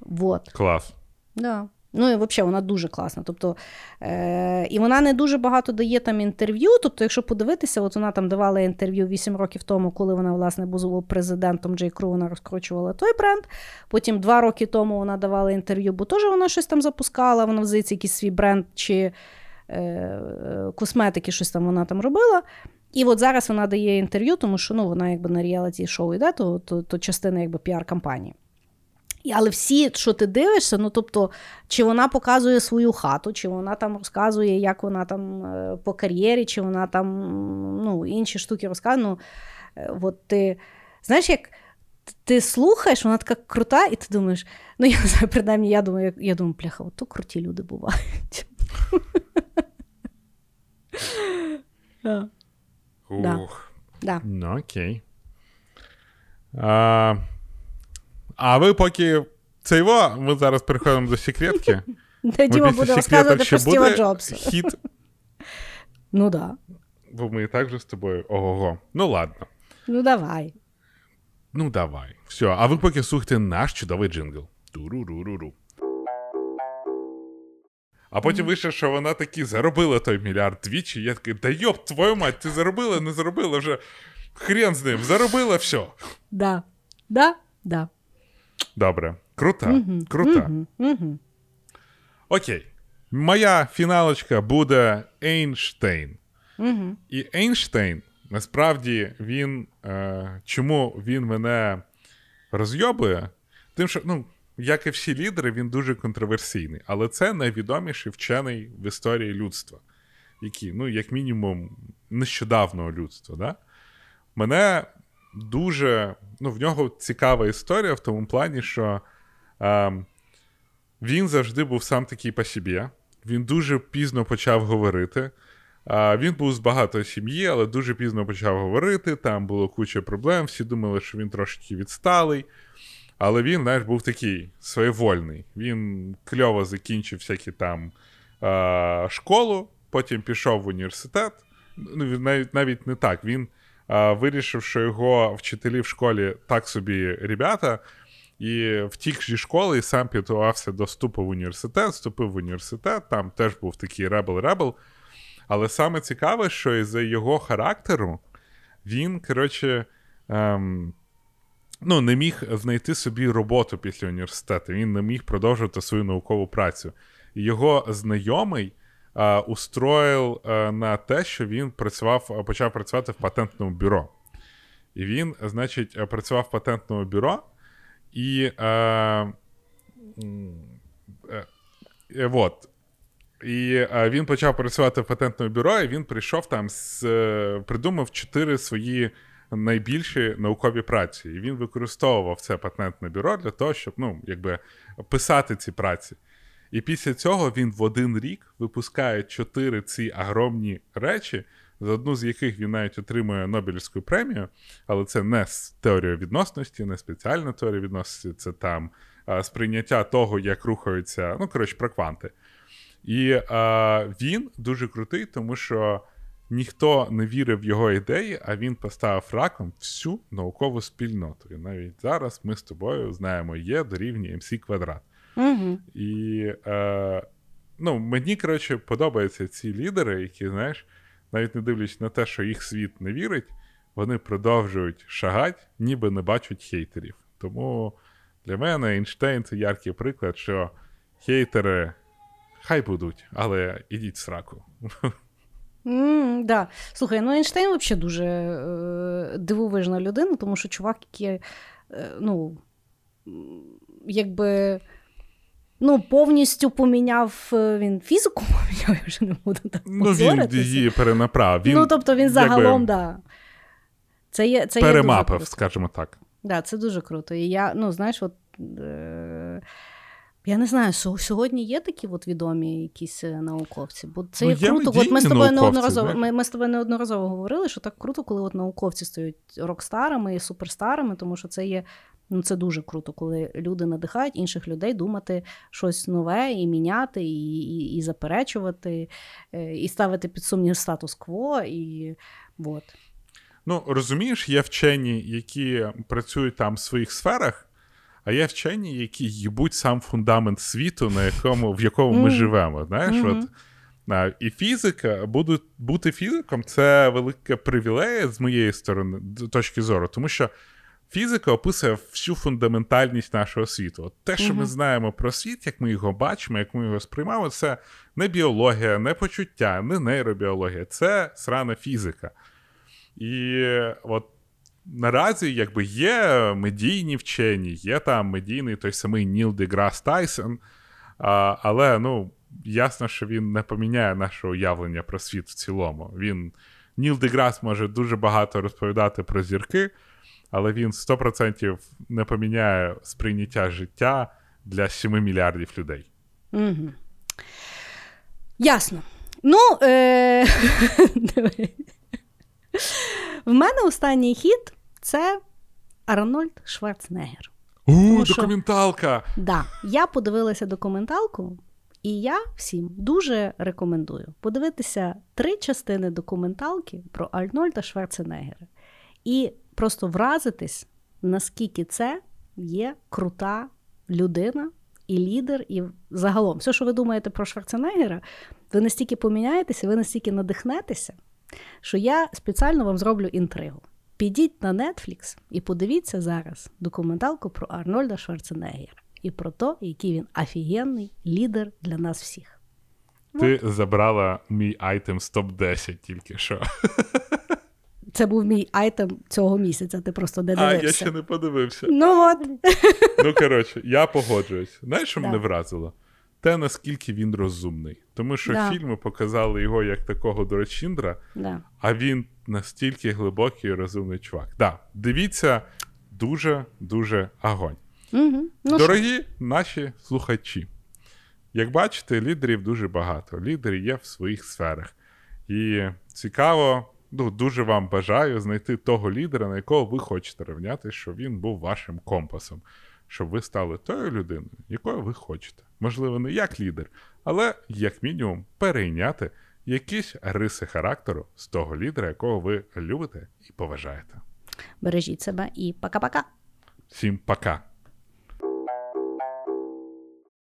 вот. Клас. Да. Ну і взагалі вона дуже класна. Тобто, е, І вона не дуже багато дає там інтерв'ю. Тобто, якщо подивитися, от вона там давала інтерв'ю 8 років тому, коли вона власне була президентом Джей Кру, вона розкручувала той бренд. Потім два роки тому вона давала інтерв'ю, бо теж вона щось там запускала, вона взається якийсь свій бренд чи е, косметики, щось там вона там робила. І от зараз вона дає інтерв'ю, тому що ну, вона якби на реаліті шоу йде, то, то, то частина якби піар-кампанії. Але всі, що ти дивишся, ну тобто, чи вона показує свою хату, чи вона там розказує, як вона там е, по кар'єрі, чи вона там ну, інші штуки розказує. Ну, е, от ти, Знаєш, як ти слухаєш, вона така крута, і ти думаєш, ну я не знаю, принаймні, я думаю, я думаю, пляха, от то круті люди бувають. Ух. Ну, окей. А ви поки це його, ми зараз переходимо до секретки. Де Діма буде розказувати про Стіва Джобса. Хіт. Ну да. Бо ми і так же з тобою. Ого. Ну ладно. Ну давай. Ну давай. Все. А ви поки слухайте наш чудовий джингл. Туру-ру-ру-ру. А потім вийшло, що вона таки заробила той мільярд двічі. Я такий, да йоп, твою мать, ти заробила, не заробила вже. Хрен з ним, заробила все. Да. Да, да. Добре. Крута, Мгм, крута. мгм. Окей. Моя фіналочка буде Ейнштейн. Мгм. І Ейнштейн, насправді, він. Е, чому він мене розйобує? Тим, що, ну, як і всі лідери, він дуже контроверсійний. Але це найвідоміший вчений в історії людства, який, ну, як мінімум, нещодавнього людства. Да? Мене дуже. Ну, в нього цікава історія в тому плані, що. Е, він завжди був сам такий по собі. Він дуже пізно почав говорити. А, Він був з багатої сім'ї, але дуже пізно почав говорити. Там було куча проблем. Всі думали, що він трошки відсталий. Але він, знаєш, був такий своєвольний. Він кльово закінчив всякі там а, школу, потім пішов в університет. Ну, навіть, навіть не так. Він вирішив, що його вчителі в школі так собі ребята. І втік зі школи і сам підготувався до вступу в університет, вступив в університет, там теж був такий rebel-rebel. Але саме цікаве, що із-за його характеру він, коротше, ем, ну, не міг знайти собі роботу після університету, він не міг продовжувати свою наукову працю. Його знайомий устроїв е, на те, що він працював, почав працювати в патентному бюро. І він, значить, працював в патентному бюро. І е, е, е, вот. І е, він почав працювати в патентному бюро, і він прийшов там, з, е, придумав чотири свої найбільші наукові праці. І він використовував це патентне бюро для того, щоб ну, якби, писати ці праці. І після цього він в один рік випускає чотири ці огромні речі, за одну з яких він навіть отримує Нобелівську премію, але це не теорія відносності, не спеціальна теорія відносності, це там а, сприйняття того, як рухаються, ну, коротше, про кванти. І а, він дуже крутий, тому що ніхто не вірив в його ідеї, а він поставив раком всю наукову спільноту. І навіть зараз ми з тобою знаємо, є дорівнює МС квадрат. Угу. І е, ну, мені, коротше, подобаються ці лідери, які, знаєш, навіть не дивлячись на те, що їх світ не вірить, вони продовжують шагати, ніби не бачать хейтерів. Тому для мене Ейнштейн це яркий приклад, що хейтери хай будуть, але ідіть в сраку. Mm, да. Слухай, ну Ейнштейн взагалі дуже е, дивовижна людина, тому що чувак, який, е, ну, якби. Ну, повністю поміняв е, він фізику, поміняв, я вже не буду так Ну, він її перенаправ. Він, ну, тобто він загалом, да. Це є, це є дуже перемапив, круто. скажімо так. Да, це дуже круто. І я, ну, знаєш, от. Е- я не знаю, сьогодні є такі от відомі якісь е, науковці, бо це Ну, є є круто. От ми з тобою неодноразово ми, ми з тобою неодноразово говорили, що так круто, коли от науковці стають рок-старами і суперстарами, тому що це є. Ну, це дуже круто, коли люди надихають інших людей думати щось нове і міняти, і, і, і заперечувати, е, і ставити під сумнів статус-кво. І от. Ну, розумієш, є вчені, які працюють там в своїх сферах, а є вчені, які їбуть сам фундамент світу, на якому, в якому ми живемо. Знаєш, от, а, і фізика, буду, бути фізиком це велика привілея з моєї сторони, точки зору, тому що фізика описує всю фундаментальність нашого світу. От те, що ми знаємо про світ, як ми його бачимо, як ми його сприймаємо, це не біологія, не почуття, не нейробіологія, це срана фізика. І от наразі якби є медійні вчені, є там медійний той самий Ніл Деграс Тайсон, а, але ну, ясно, що він не поміняє наше уявлення про світ в цілому. Він Ніл Деграс може дуже багато розповідати про зірки, але він 100% не поміняє сприйняття життя для 7 мільярдів людей. Угу. Ясно. Ну, е... в мене останній хід це Арнольд Шварценеггер. У, що- документалка! Да, я подивилася документалку, і я всім дуже рекомендую подивитися три частини документалки про Арнольда Шварценеггера і просто вразитись, наскільки це є крута людина і лідер, і загалом все, що ви думаєте про Шварценеггера, ви настільки поміняєтеся, ви настільки надихнетеся, що я спеціально вам зроблю інтригу. Підіть на Netflix і подивіться зараз документалку про Арнольда Шварценеггера. і про те, який він офігенний лідер для нас всіх. Ти забрала мій item з топ-10 тільки що. Це був мій item цього місяця. Ти просто не А, дивився. я ще не подивився. Ну от. Ну, коротше, я погоджуюсь. Знаєш, що Да. мене вразило? Те, наскільки він розумний. Тому що Да. фільми показали його як такого дурачіндра, Да. а він настільки глибокий і розумний чувак. Да, дивіться, дуже-дуже огонь. Угу. Ну, що? Дорогі наші слухачі, як бачите, лідерів дуже багато. Лідери є в своїх сферах. І цікаво, ну, дуже вам бажаю знайти того лідера, на якого ви хочете рівняти, щоб він був вашим компасом, щоб ви стали тою людиною, якою ви хочете. Можливо, не як лідер, але як мінімум перейняти якісь риси характеру з того лідера, якого ви любите і поважаєте. Бережіть себе і пока-пока. Всім пока!